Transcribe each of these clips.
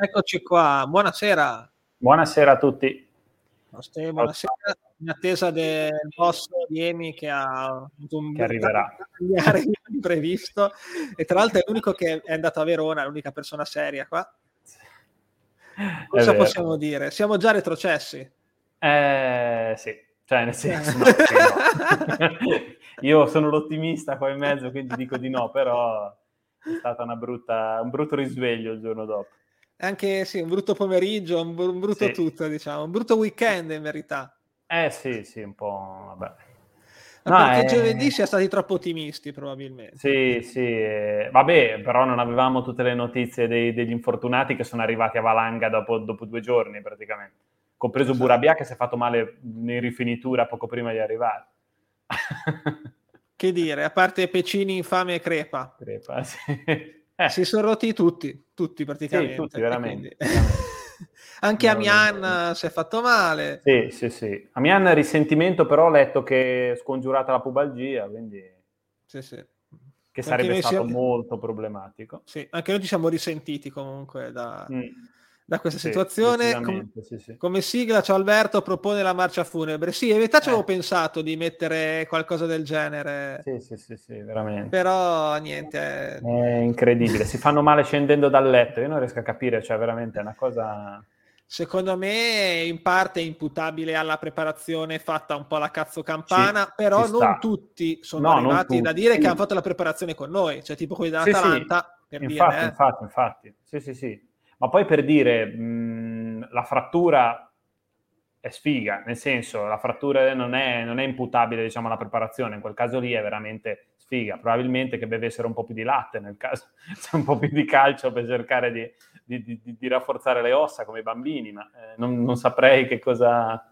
Eccoci qua, buonasera. Buonasera a tutti. Buonasera, in attesa del boss di Emi che ha un che arriverà imprevisto e tra l'altro è l'unico che è andato a Verona, l'unica persona seria qua. Cosa possiamo dire? Siamo già retrocessi? Eh, sì, cioè nel senso no, io sono l'ottimista qua in mezzo, quindi dico di no, però è stato una brutta, un brutto risveglio il giorno dopo. Anche sì, un brutto pomeriggio, un, un brutto sì. tutto, diciamo, un brutto weekend in verità. Eh sì, sì, un po', vabbè. No, perché è... giovedì si è stati troppo ottimisti probabilmente. Sì, sì, eh, vabbè, però non avevamo tutte le notizie dei, degli infortunati che sono arrivati a valanga dopo, dopo due giorni praticamente, compreso esatto. Burabia che si è fatto male in rifinitura poco prima di arrivare. che dire, a parte Pecini infame e Crepa. Crepa, sì. Eh. Si sono rotti tutti, tutti praticamente. Sì, tutti, veramente. Anche no, Amian si è fatto male. Sì, sì, sì. Amian risentimento, però ho letto che è scongiurata la pubalgia, quindi... Sì, sì. Che sarebbe stato siamo... molto problematico. Sì, anche noi ci siamo risentiti comunque da... Mm da questa sì, situazione. Com- sì, sì. Come sigla, ciao Alberto, propone la marcia funebre. Sì, in realtà ci avevo eh. pensato di mettere qualcosa del genere. Sì, sì, sì, sì, veramente. Però niente. È incredibile, si fanno male scendendo dal letto, io non riesco a capire, cioè veramente è una cosa... Secondo me in parte è imputabile alla preparazione fatta un po' alla cazzo campana, sì, però non tutti sono no, arrivati tutti. da dire che hanno fatto la preparazione con noi, cioè tipo quelli dell'Atalanta. Sì. infatti, dire, eh. infatti, infatti, sì, sì, sì. Ma poi per dire, mh, la frattura è sfiga, nel senso, la frattura non è, non è imputabile diciamo, alla preparazione, in quel caso lì è veramente sfiga. Probabilmente che deve essere un po' più di latte nel caso, un po' più di calcio per cercare di, di, di, di rafforzare le ossa come i bambini, ma eh, non, non, saprei che cosa...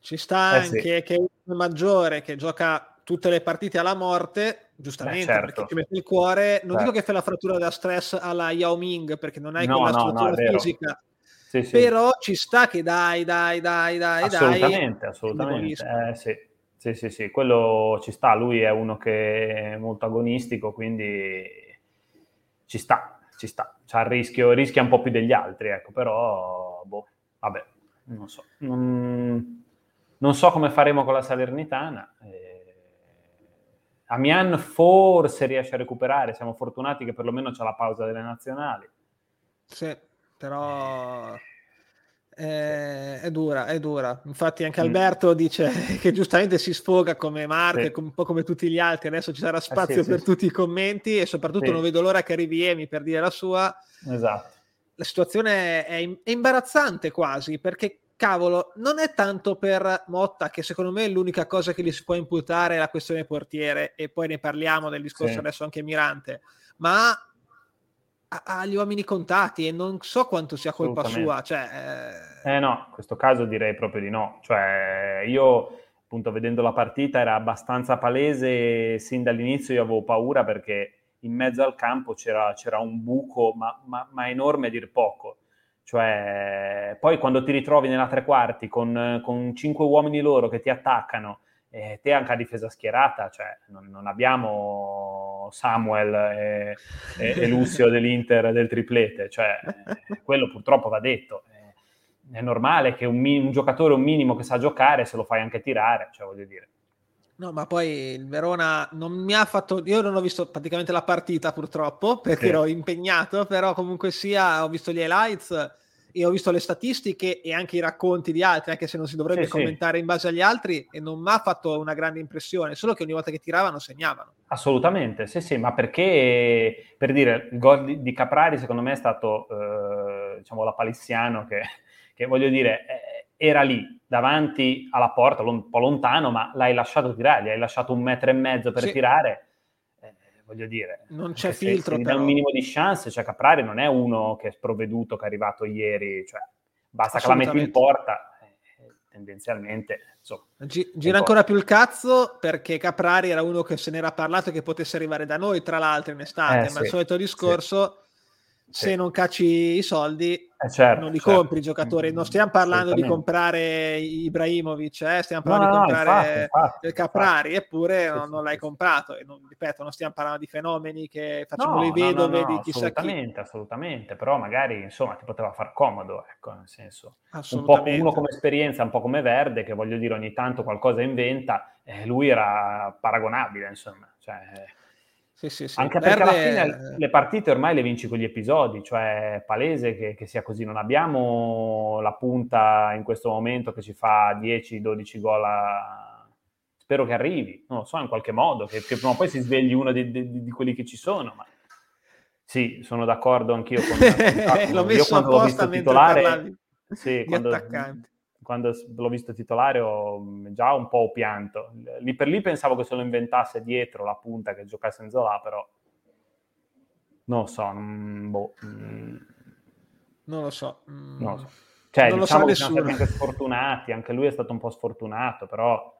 Ci sta eh, anche sì. che un maggiore che gioca tutte le partite alla morte, giustamente, Beh, certo. perché ti metti il cuore. Non certo. dico che fai la frattura da stress alla Yao Ming, perché non hai no, quella no, struttura no, fisica. Sì, sì. Però ci sta che dai, dai, dai, dai, assolutamente, dai. Assolutamente, eh, sì. sì, sì, sì, quello ci sta. Lui è uno che è molto agonistico, quindi ci sta, ci sta. C'ha il rischio, rischia un po' più degli altri, ecco, però, boh, vabbè, non so. Non, non so come faremo con la Salernitana. Eh, Amian forse riesce a recuperare, siamo fortunati che perlomeno c'è la pausa delle nazionali. Sì, però è, è dura, è dura. Infatti anche mm. Alberto mm. dice che giustamente si sfoga come Mark, sì. un po' come tutti gli altri, adesso ci sarà spazio eh sì, per tutti i commenti e soprattutto non vedo l'ora che arrivi Emi per dire la sua. Esatto. La situazione è, è imbarazzante quasi perché cavolo, non è tanto per Motta, che secondo me è l'unica cosa che gli si può imputare la questione portiere, e poi ne parliamo del discorso sì. adesso anche Mirante, ma agli uomini contati e non so quanto sia colpa sua. Cioè, eh... eh no, in questo caso direi proprio di no. Cioè, io appunto vedendo la partita era abbastanza palese, sin dall'inizio io avevo paura perché in mezzo al campo c'era, c'era un buco, ma, ma, ma enorme a dir poco cioè, poi quando ti ritrovi nella tre quarti con, con cinque uomini loro che ti attaccano, e te anche a difesa schierata, cioè non, non abbiamo Samuel e, e, e Lucio dell'Inter del triplete, cioè quello purtroppo va detto. È normale che un, un, giocatore un minimo che sa giocare se lo fai anche tirare, cioè voglio dire. No, ma poi il Verona non mi ha fatto. Io non ho visto praticamente la partita purtroppo perché sì. ero impegnato, però comunque sia, ho visto gli highlights e ho visto le statistiche e anche i racconti di altri, anche se non si dovrebbe sì, commentare sì. in base agli altri, e non mi ha fatto una grande impressione, solo che ogni volta che tiravano segnavano. Assolutamente, sì, sì, ma perché per dire il gol di, Caprari secondo me è stato eh, diciamo la palissiano che, che voglio dire eh, era lì davanti alla porta, un po' lontano, ma l'hai lasciato tirare, gli hai lasciato un metro e mezzo per sì. tirare voglio dire. Non c'è filtro. Se, se un minimo di chance, cioè Caprari non è uno che è sprovveduto, che è arrivato ieri, cioè basta che la metti in porta, eh, tendenzialmente. Insomma, G- gira ancora più il cazzo perché Caprari era uno che se n'era parlato che potesse arrivare da noi, tra l'altro, in estate, eh, ma sì, il solito discorso, sì. Se non cacci i soldi... eh certo, non li certo. compri i giocatori. Non stiamo parlando di comprare Ibrahimovic, eh? stiamo parlando no, di comprare no, infatti, infatti, Caprari, infatti. eppure sì, non, non, l'hai sì. comprato. E non, ripeto, non stiamo parlando di fenomeni che facciamo no, le vedove di chissà assolutamente, chi. Assolutamente, però magari insomma ti poteva far comodo, ecco, nel senso. Un po' uno come esperienza, un po' come Verde, che voglio dire ogni tanto qualcosa inventa, eh, lui era paragonabile, insomma. Cioè, sì, sì, sì. Anche perché alla fine le partite ormai le vinci con gli episodi, cioè è palese che, che, sia così. Non abbiamo la punta in questo momento che ci fa 10-12 gol a... Spero che arrivi, non lo so, in qualche modo, che, che prima o poi si svegli uno di, di, di, quelli che ci sono. Ma... Sì, sono d'accordo anch'io con... L'ho messo io quando l'ho visto titolare... Sì, quando, attaccanti quando l'ho visto titolare ho già un po' pianto. Lì per lì pensavo che se lo inventasse dietro la punta che giocasse in Zola, però non lo so, non, boh. Mm. non lo so. Mm. Non lo so. Cioè, non diciamo lo sa che siamo anche sfortunati, anche lui è stato un po' sfortunato, però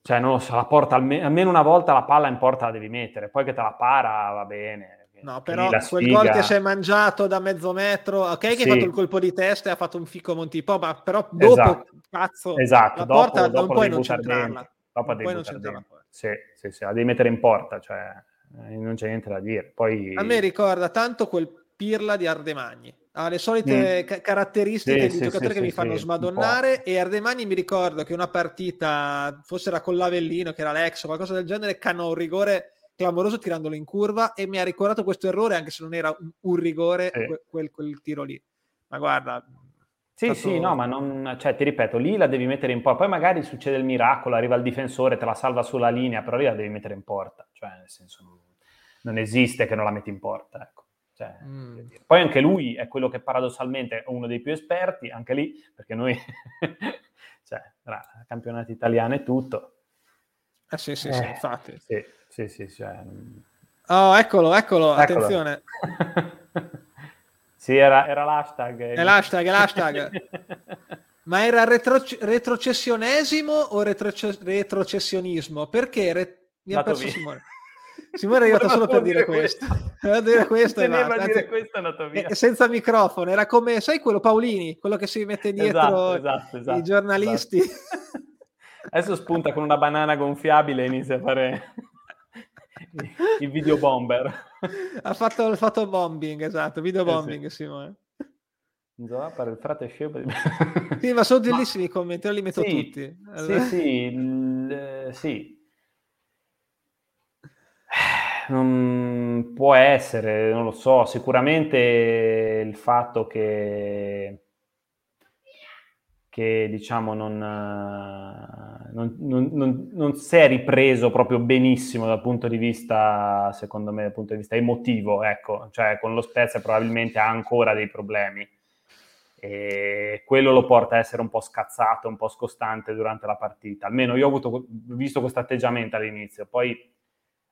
cioè non lo so, la porta almeno una volta la palla in porta la devi mettere, poi che te la para va bene, No, però quel gol che si è mangiato da mezzo metro, ok che sì. hai fatto il colpo di testa e ha fatto un fico Montipo, ma però dopo, esatto. cazzo, esatto. la dopo, porta dopo non puoi non centrarla. Dopo non puoi non centrarla. Sì, sì, sì, la devi mettere in porta, cioè eh, non c'è niente da dire. Poi... A me ricorda tanto quel Pirla di Ardemagni. Ha le solite mm. ca- caratteristiche sì, di giocatori che mi fanno smadonnare e Ardemagni mi ricordo che una partita, forse era con l'Avellino, che era l'ex o qualcosa del genere, canò un rigore clamoroso tirandolo in curva e mi ha ricordato questo errore anche se non era un, un rigore eh. quel, quel, quel, tiro lì ma guarda sì, stato... sì, no, ma non, cioè, ti ripeto, lì la devi mettere in porta, poi magari succede il miracolo, arriva il difensore, te la salva sulla linea, però lì la devi mettere in porta, cioè, nel senso, non, non esiste che non la metti in porta, ecco. Cioè, mm. Poi anche lui è quello che paradossalmente è uno dei più esperti, anche lì, perché noi, cioè, campionati italiani e tutto. Eh sì, sì, eh, sì, infatti. Sì. Sì, sì, cioè... Oh, eccolo, eccolo, eccolo. attenzione. sì, era, era l'hashtag. È l'hashtag, è l'hashtag. Ma era retro, retrocessionesimo o retroce, retrocessionismo? Perché re... mi ha perso Simone. Simone è arrivato solo per dire questo. Per dire questo e dire questo e, senza microfono. Era come, sai quello Paolini, quello che si mette dietro esatto, esatto, esatto, i giornalisti. Adesso spunta con una banana gonfiabile e inizia a fare il video bomber. ha fatto il fotobombing, esatto, video bombing, eh sì. Simone. per il frate scemo. sì, ma sono bellissimi ma... i commenti, li metto sì, tutti. Allora. Sì, sì, l- eh, sì. Non può essere, non lo so, sicuramente il fatto che che diciamo non, eh, non, non, non, si è ripreso proprio benissimo dal punto di vista, secondo me, dal punto di vista emotivo, ecco, cioè con lo Spezia probabilmente ha ancora dei problemi e quello lo porta a essere un po' scazzato, un po' scostante durante la partita. Almeno io ho avuto, visto questo atteggiamento all'inizio, poi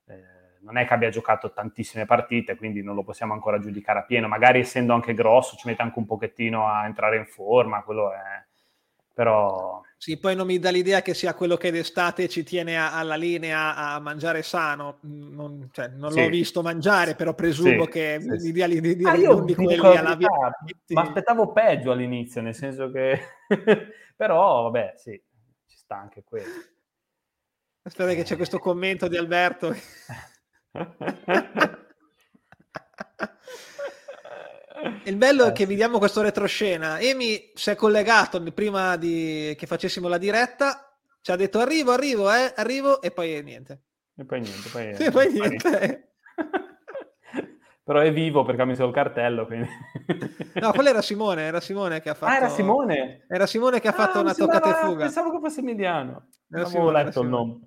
eh, non è che abbia giocato tantissime partite, quindi non lo possiamo ancora giudicare a pieno. Magari essendo anche grosso ci mette anche un pochettino a entrare in forma, quello è però... Sì, poi non mi dà l'idea che sia quello che d'estate ci tiene a, alla linea a mangiare sano, non, cioè, non sì. l'ho visto mangiare, però presumo sì, che sì, mi dia l'idea ah, non di quelli alla via. Ma aspettavo peggio all'inizio, nel senso che... però, vabbè, sì, ci sta anche quello. Aspetta che c'è questo commento di Alberto. Il bello è che vediamo questo retroscena. Emi si è collegato prima di... che facessimo la diretta, ci ha detto arrivo, arrivo, eh, arrivo e poi niente. E poi niente. Poi, sì, poi niente. Però è vivo perché ha messo il cartello. Quindi... no, quello era Simone, era Simone che ha fatto... Ah, era Simone? Era Simone che ha fatto ah, una toccata e fuga. Pensavo che fosse Emiliano. Non avevo letto il nome.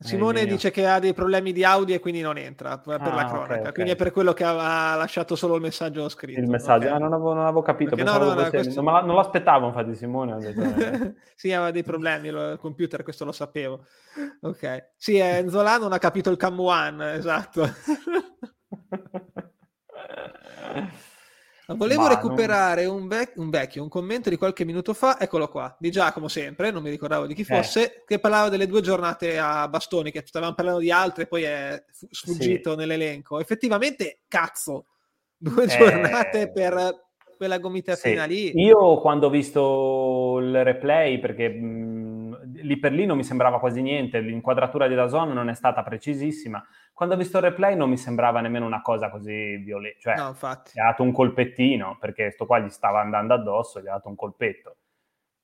Simone dice che ha dei problemi di audio e quindi non entra per ah, la cronaca, okay, okay. quindi è per quello che ha lasciato solo il messaggio scritto. Il messaggio, okay. ah, non, avevo, non, avevo, capito, no, no, no, questo... non, non, l'aspettavo infatti Simone. Detto, eh. sì, aveva dei problemi, il computer, questo lo sapevo. Ok, sì, Enzola non ha capito il Cam One, esatto. Volevo Ma recuperare non... un, vec- un, vecchio, un commento di qualche minuto fa, eccolo qua, di Giacomo sempre, non mi ricordavo di chi eh. fosse, eh. che parlava delle due giornate a bastoni, che stavamo parlando di altre, poi è sfuggito sì. nell'elenco. Effettivamente, cazzo, due eh. giornate per quella gomita sì. lì. Io quando ho visto il replay, perché mh, lì per lì non mi sembrava quasi niente, l'inquadratura di Dazon non è stata precisissima, quando ho visto il replay non mi sembrava nemmeno una cosa così violenta, cioè no, infatti. ha dato un colpettino, perché sto qua gli stava andando addosso, gli ha dato un colpetto.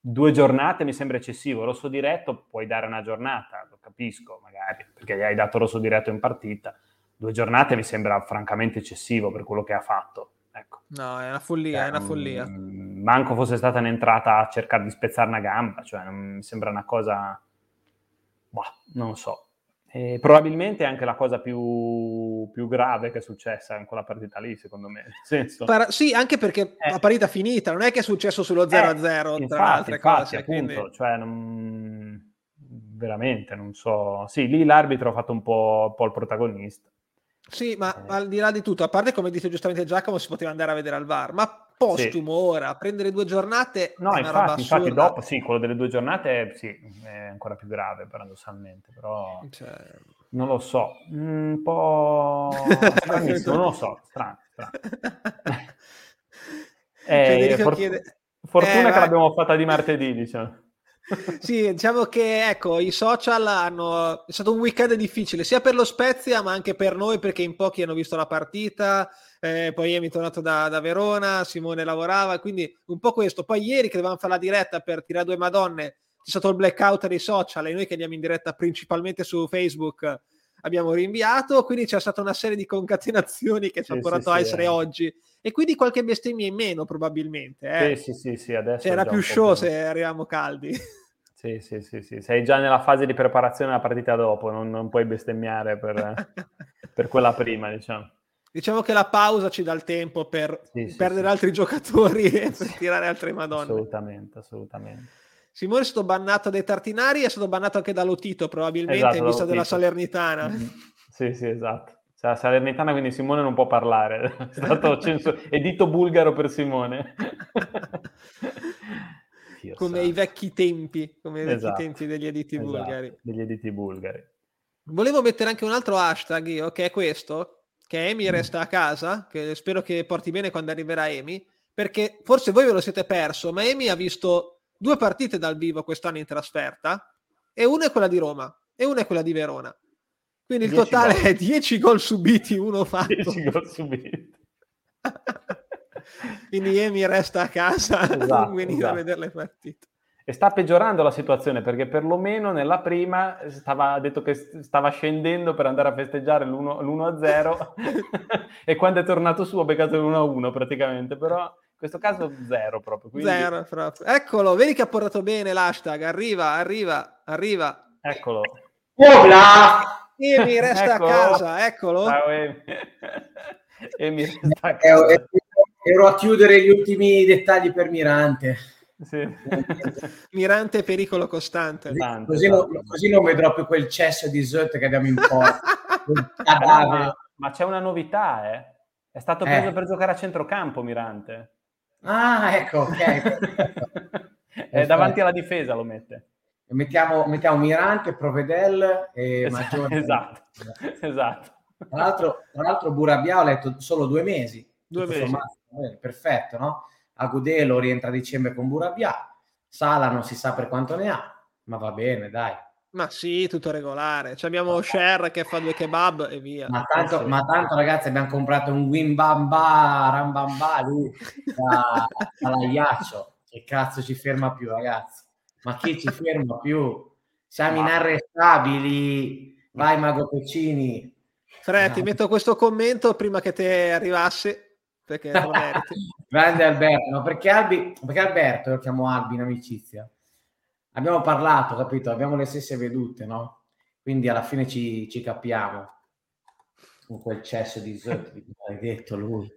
Due giornate mi sembra eccessivo, rosso diretto puoi dare una giornata, lo capisco magari, perché gli hai dato rosso diretto in partita. Due giornate mi sembra francamente eccessivo per quello che ha fatto. Ecco. No, è una follia, cioè, è una follia. Mm, manco fosse stata un'entrata a cercare di spezzare una gamba, cioè mi sembra una cosa... Boh, non so. E probabilmente è anche la cosa più, più, grave che è successa in quella partita lì, secondo me. Senso... Para- sì, anche perché eh. la partita finita, non è che è successo sullo 0-0 eh, infatti, tra altre infatti, cose. Appunto, quindi... cioè, non... veramente, non so. Sì, lì l'arbitro ha fatto un po', un po il protagonista. Sì, ma eh. al di là di tutto, a parte come dice giustamente Giacomo, si poteva andare a vedere al VAR, ma postumo sì. ora, prendere due giornate. No, infatti, infatti, dopo sì, quello delle due giornate sì, è ancora più grave paradossalmente, però cioè... non lo so, un po' stranissimo, non lo so, strano, strano. eh, for... chiede... Fortuna eh, che l'abbiamo fatta di martedì, diciamo sì, diciamo che ecco, i social hanno. È stato un weekend difficile sia per lo Spezia, ma anche per noi, perché in pochi hanno visto la partita. Eh, poi io mi tornato da, da, Verona, Simone lavorava, quindi un po' questo. Poi ieri che dovevamo fare la diretta per tirare due Madonne, c'è stato il blackout dei social e noi che andiamo in diretta principalmente su Facebook abbiamo rinviato, quindi c'è stata una serie di concatenazioni che ci sì, ha portato sì, a essere sì, oggi e quindi qualche bestemmia in meno probabilmente. Eh. Sì, sì, sì, adesso... C'era più show più... se arriviamo caldi. Sì, sì, sì, sì, sei già nella fase di preparazione della partita dopo, non, non puoi bestemmiare per, per, quella prima, diciamo. Diciamo che la pausa ci dà il tempo per sì, perdere sì, altri giocatori e per tirare altre madonne. Assolutamente, assolutamente. Simone è stato bannato dai Tartinari e è stato bannato anche da Lotito, probabilmente, esatto, in vista della Salernitana. Mm-hmm. Sì, sì, esatto. Cioè, la Salernitana, quindi Simone non può parlare. È stato censur- edito bulgaro per Simone. come i vecchi tempi, come i esatto. vecchi tempi degli editi esatto. bulgari. Degli editi bulgari. Volevo mettere anche un altro hashtag io, che è questo, che Emi mm. resta a casa, che spero che porti bene quando arriverà Emi, perché forse voi ve lo siete perso, ma Emi ha visto due partite dal vivo quest'anno in trasferta, e una è quella di Roma, e una è quella di Verona. Quindi il totale gol. è 10 gol subiti, uno fatto. 10 gol subiti. Quindi Emi resta a casa esatto, non venire esatto. a vedere le partite. E sta peggiorando la situazione perché perlomeno nella prima stava, ha detto che stava scendendo per andare a festeggiare l'1-0 e quando è tornato su ha beccato l'1-1 praticamente, però questo caso zero proprio. Quindi... Zero proprio. Eccolo, vedi che ha portato bene l'hashtag, arriva, arriva, arriva. Eccolo. Hola! Emi resta eccolo. a casa, eccolo. Ciao Emi. Emi resta a casa ero a chiudere gli ultimi dettagli per Mirante. Sì. Mirante pericolo costante. Così, così, non, così, non, vedrò più quel cesso di Zut che abbiamo in porta. ma, ma, c'è una novità, eh? È stato preso eh. per giocare a centrocampo Mirante. Ah, ecco, ok. È davanti alla difesa lo mette. Mettiamo, mettiamo Mirante, Provedel e esatto, Maggiore. Esatto, esatto. Tra l'altro, tra l'altro Burabia ha letto solo due mesi. Due mesi. Sommato, perfetto, no? Agudelo rientra a dicembre con Burabia, Sala non si sa per quanto ne ha, ma va bene, dai. Ma sì, tutto regolare. Ci abbiamo Sher che fa due kebab e via. Ma tanto, ma tanto ragazzi, abbiamo comprato un Wimbamba, Rambamba lì da, dalla Iaccio. Che cazzo ci ferma più, ragazzi? Ma chi ci ferma più? Siamo inarrestabili. Vai, Mago Peccini. Fred, ti metto questo commento prima che te arrivassi perché lo meriti. Grande Alberto, no, perché, Albi, perché Alberto, lo chiamo Albi in amicizia, abbiamo parlato, capito? Abbiamo le stesse vedute, no? Quindi alla fine ci, ci capiamo. Con quel cesso di Zotti, hai detto lui.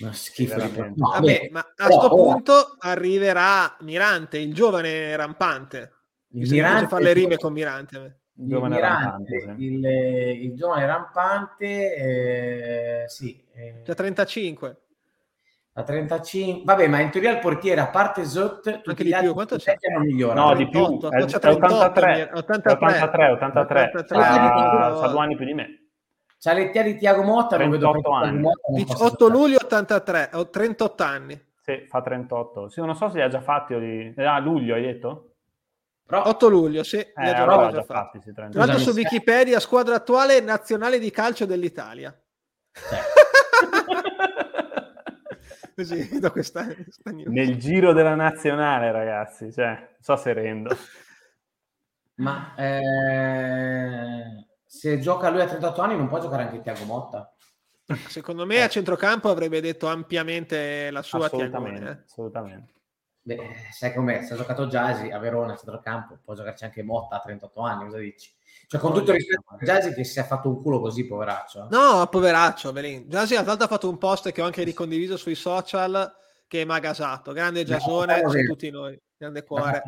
Una schifo di no, Vabbè, ma a questo punto arriverà Mirante, il giovane rampante. Il Mirante fa le rime con Mirante. Il giovane Mirante, rampante, sì. il, il, giovane rampante, eh, sì. Eh, 35. A 35, vabbè, ma in teoria il portiere, a parte Zot, tutti Anche gli di più, altri quanto c'è? non migliorano. No, di più. 38, È, c'è è 38, 83, 83, 83, 83. Ah, C'ha due anni più di me. C'ha l'età di Tiago Motta, non vedo 38 perché anni. Motta non possa 18 giocare. luglio 83, ho 38 anni. Sì, fa 38. Sì, non so se li ha già fatti o di... Ah, luglio hai detto? Però 8 luglio, sì, Eh, li ha già, allora li già fatti. fatti, sì, 38. Tra l'altro su Wikipedia, squadra attuale nazionale di calcio dell'Italia. Così, do questa, questa. Nel giro della nazionale, ragazzi. Cioè, so se rendo. Ma eh, se gioca lui a 38 anni non può giocare anche Tiago Motta? Secondo me a centrocampo avrebbe detto ampiamente la sua Assolutamente, Tiagone, eh. assolutamente. Beh, sai com'è, se ha giocato Jasi a Verona a centrocampo, può giocarci anche Motta a 38 anni, cosa dici? Cioè con tutto il rispetto a Jasi che si è fatto un culo così, poveraccio. eh. No, poveraccio, Belin. Volta ha fatto un post che ho anche ricondiviso sui social che mi ha gasato. Grande Giasone No, vero. tutti noi. Grande cuore.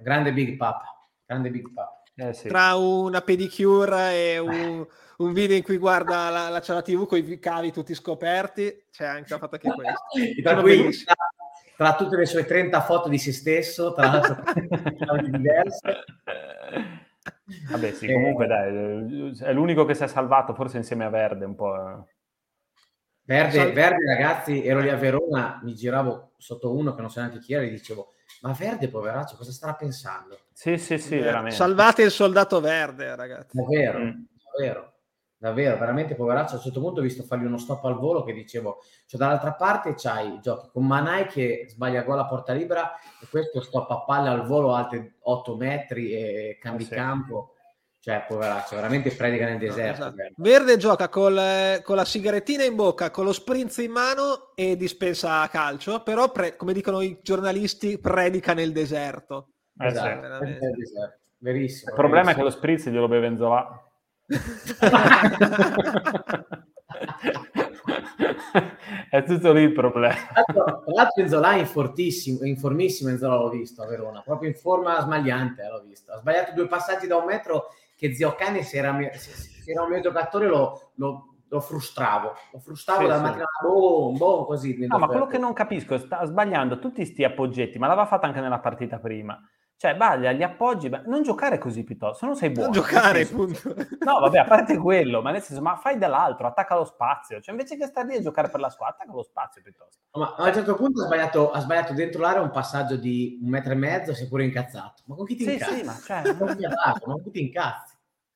Grande Big Papa, grande Big Papa. Eh, sì. Tra una pedicure e un, un video in cui guarda la, la, c'è la TV con i cavi tutti scoperti, c'è anche ha fatto anche questo. Tra, cui, tra, tra tutte le sue 30 foto di se stesso, tra l'altro diverse. Vabbè, sì, Eh. comunque dai, è l'unico che si è salvato, forse insieme a Verde un po'. eh. Verde, Verde, ragazzi, ero lì a Verona, mi giravo sotto uno che non so neanche chi era e dicevo, ma Verde, poveraccio, cosa starà pensando? Sì, sì, sì, veramente. Salvate il soldato verde, ragazzi. Davvero, Mm. davvero, davvero, veramente poveraccio. A un certo punto ho visto fargli uno stop al volo che dicevo, cioè dall'altra parte c'hai giochi con Manai che sbaglia gol a porta libera e questo stop a palla al volo altri 8 metri e cambi Eh sì. campo. Cioè, poveraccio, veramente predica nel deserto. Esatto. Verde. Gioca col, eh, con la sigarettina in bocca, con lo spritz in mano e dispensa a calcio, però pre- come dicono i giornalisti, predica nel deserto. Esatto, veramente. nel deserto. Verissimo. Il problema è che verissimo. lo spritz glielo beve Enzola. È tutto lì il problema. Tra l'altro- tra l'altro Enzola è in fortissimo, in formissimo Enzola l'ho visto a Verona, proprio in forma smagliante eh, l'ho visto. Ha sbagliato due passaggi da un metro che Zio Cane se era, mio- se- se era un mio giocatore lo, lo- lo frustravo, lo frustravo Sì, dal sì. mattino boom, boom, così. No, ma quello che non capisco, sta sbagliando tutti sti appoggetti, ma l'aveva fatto anche nella partita prima. Cioè, baglia gli appoggi, ma non giocare così piuttosto, se non sei buono. Non giocare, punto. No, vabbè, a parte quello, ma nel senso, ma fai dall'altro, attacca lo spazio. Cioè, invece che stare lì a giocare per la squadra, attacca lo spazio piuttosto. Ma a un certo punto ha sbagliato, ha sbagliato dentro l'area un passaggio di un metro e mezzo, si è pure incazzato. Ma con chi ti Sì, incazzi? sì, ma cioè, Non ti attacco, ma con chi ti incazzi?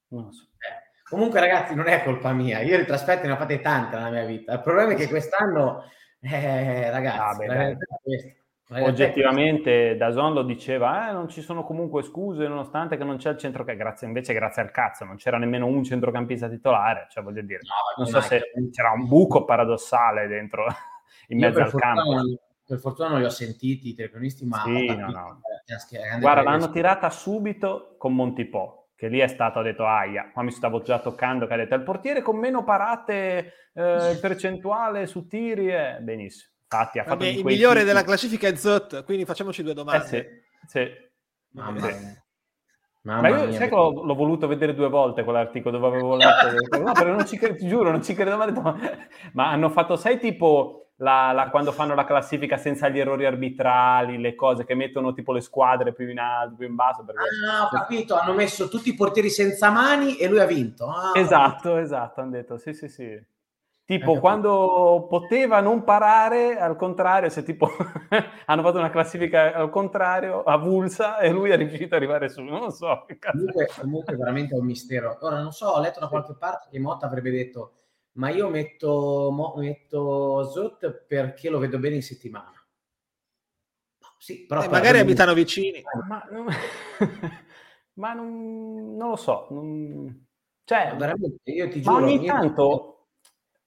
non lo so. Eh, Comunque, ragazzi, non è colpa mia. Io di trasferte ne ho fatte tante nella mia vita. Il problema è che quest'anno, eh, ragazzi, Ah, beh, la realtà è questa. Oggettivamente, Dazon lo diceva, eh, non ci sono comunque scuse nonostante che non c'è il centrocampista. Grazie, invece, grazie al cazzo, non c'era nemmeno un centrocampista titolare. Cioè, voglio dire. No, non so se c'era un buco paradossale dentro, in mezzo al fortuna, campo. per fortuna non li ho sentiti i telecronisti, ma Sì, no, capito no. che è una grande Guarda, presa. l'hanno tirata subito con Montipò, che lì è stato, ha detto, aia, qua mi stavo già toccando, che ha detto, il portiere con meno parate, eh, percentuale su tiri, eh, benissimo. Infatti ha fatto Vabbè, di il migliore della classifica è Zot, quindi facciamoci due Eh domande. sì, sì. Mamma Sì. mia. Mamma Ma io mia. sai che l'ho, l'ho voluto vedere due volte quell'articolo dove avevo letto. No, però non ci credo, ti giuro, non ci credo. Ma, ho detto, ma- ma hanno fatto, sai, tipo la- la- quando fanno la classifica senza gli errori arbitrali, le cose che mettono tipo le squadre più in alto, più in basso. Perché... Ah, ho capito, hanno messo tutti i portieri senza mani e lui ha vinto. Ah, Esatto, esatto, hanno detto, sì, sì, sì. Tipo, quando poteva non parare, al contrario, se tipo hanno fatto una classifica al contrario, avulsa, e lui è riuscito ad arrivare su, non lo so. Comunque, comunque veramente è un mistero. Ora non so, ho letto da qualche parte che Motta avrebbe detto ma io metto, mo- metto Zot perché lo vedo bene in settimana. Sì, però Eh, magari abitano vicini. Ma, non- ma non, non lo so. non- Cioè, veramente, io ti ma giuro, ogni io- tanto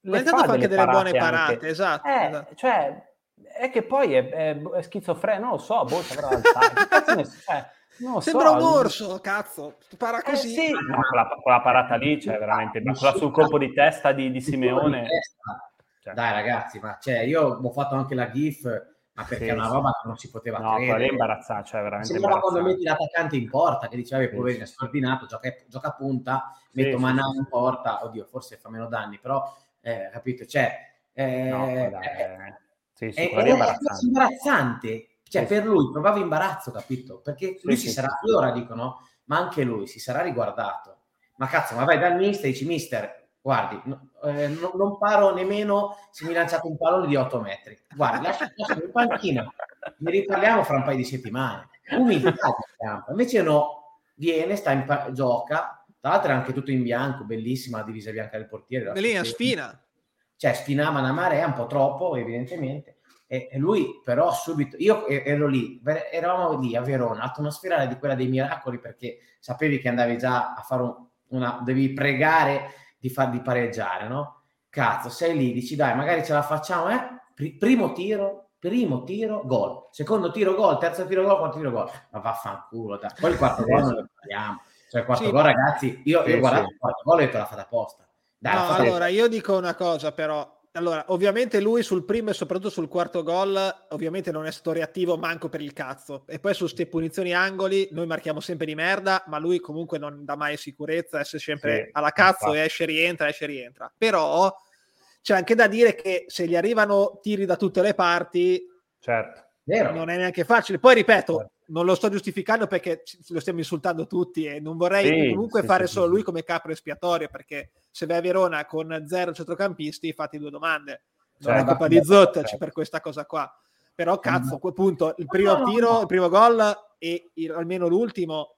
Ma intanto fa anche delle buone parate, anche. esatto. Eh, esatto. cioè, è che poi è, è, è schizofreno, non lo so, boh, ci avrà l'Alzheimer. Cioè, non Sembra so, un orso, cazzo. Spara Eh così. sì, no, quella, quella parata lì, cioè veramente, ma quella sul colpo di testa di, di Simeone. cioè, Dai ragazzi, ma cioè, io ho fatto anche la GIF, ma perché Sì, è una sì. roba che non si poteva no, quella lì è credere. imbarazzante, cioè veramente Sembrava quando metti l'attaccante in porta che diceva, Sì, poverino, è sì. scordinato, gioca, gioca a punta, Sì, metto sì, Manà sì, in sì. porta, oddio, forse fa meno danni, però, eh, capito, cioè, eh, No, quella eh, è- Sì, sì, è, è imbarazzante. imbarazzante. Cioè, sì, per lui provava imbarazzo, capito? Perché lui si sarà, allora dicono, ma anche lui si sarà riguardato. Ma cazzo, ma vai dal mister e dici, mister, guardi, no, eh, no, non paro nemmeno se mi lanciate un pallone di 8 metri. Guardi, lascia in panchina, ne riparliamo fra un paio di settimane. Umiltà campo. Invece no, viene, sta in pa- gioca, tra l'altro è anche tutto in bianco, bellissima la divisa bianca del portiere. Bellina, spina. Cioè, spinava una marea, un po' troppo, evidentemente. E, e lui però subito, io ero lì, eravamo lì a Verona, atmosfera di quella dei miracoli, perché sapevi che andavi già a fare un, una, devi pregare di far di pareggiare, no? Cazzo, sei lì, dici dai, magari ce la facciamo, eh? primo tiro, primo tiro, gol. Secondo tiro, gol. Terzo tiro, gol. Quarto tiro, gol. Ma vaffanculo. Dai. Poi il quarto gol non lo parliamo. Cioè, il quarto sì. gol, ragazzi, io, io ho guardato sì. il quarto gol e te l'ha fatta apposta. Dai, no, allora, io dico una cosa, però. Allora, ovviamente lui sul primo e soprattutto sul quarto gol, ovviamente non è stato reattivo manco per il cazzo. E poi su queste punizioni angoli, noi marchiamo sempre di merda, ma lui comunque non dà mai sicurezza, esce sempre sì, alla cazzo infatti. e esce, rientra, esce, rientra. Però c'è anche da dire che se gli arrivano tiri da tutte le parti, certo. non è neanche facile. Poi ripeto, certo. Non lo sto giustificando perché lo stiamo insultando tutti e non vorrei sì, comunque sì, fare sì, solo lui come capro espiatorio perché se vai a Verona con zero centrocampisti fatti due domande. Non certo. è colpa di Zott certo. per questa cosa qua. Però cazzo, a quel punto il primo tiro, il primo gol e il, almeno l'ultimo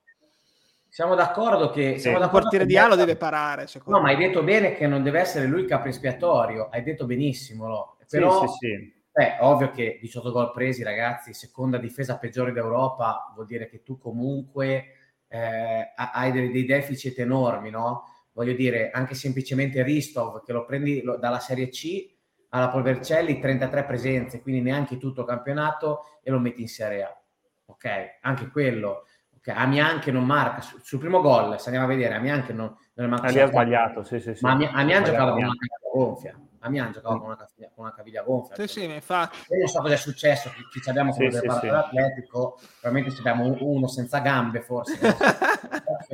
siamo d'accordo che... Siamo d'accordo portiere di A lo deve parare, No, me. ma hai detto bene che non deve essere lui il capo espiatorio, hai detto benissimo, no? Però, sì, sì, sì. Beh, ovvio che 18 gol presi, ragazzi, seconda difesa peggiore d'Europa, vuol dire che tu comunque eh, hai dei, dei, deficit enormi, no? Voglio dire, anche semplicemente Ristov, che lo prendi lo, dalla Serie C alla Polvercelli, 33 presenze, quindi neanche tutto il campionato e lo metti in Serie A. Ok? Anche quello che Amian che non marca sul, sul primo gol, se andiamo a vedere, Amian che non, non è mancato. Lì ha sbagliato, sì, sì, sì. Ma Amian giocava con una gonfia. Amian giocava con una, caviglia, con una caviglia gonfia. Sì, sì, infatti. Io non so cosa è successo, chi, ci abbiamo come sì, sì, sì. Atletico, probabilmente abbiamo uno senza gambe, forse.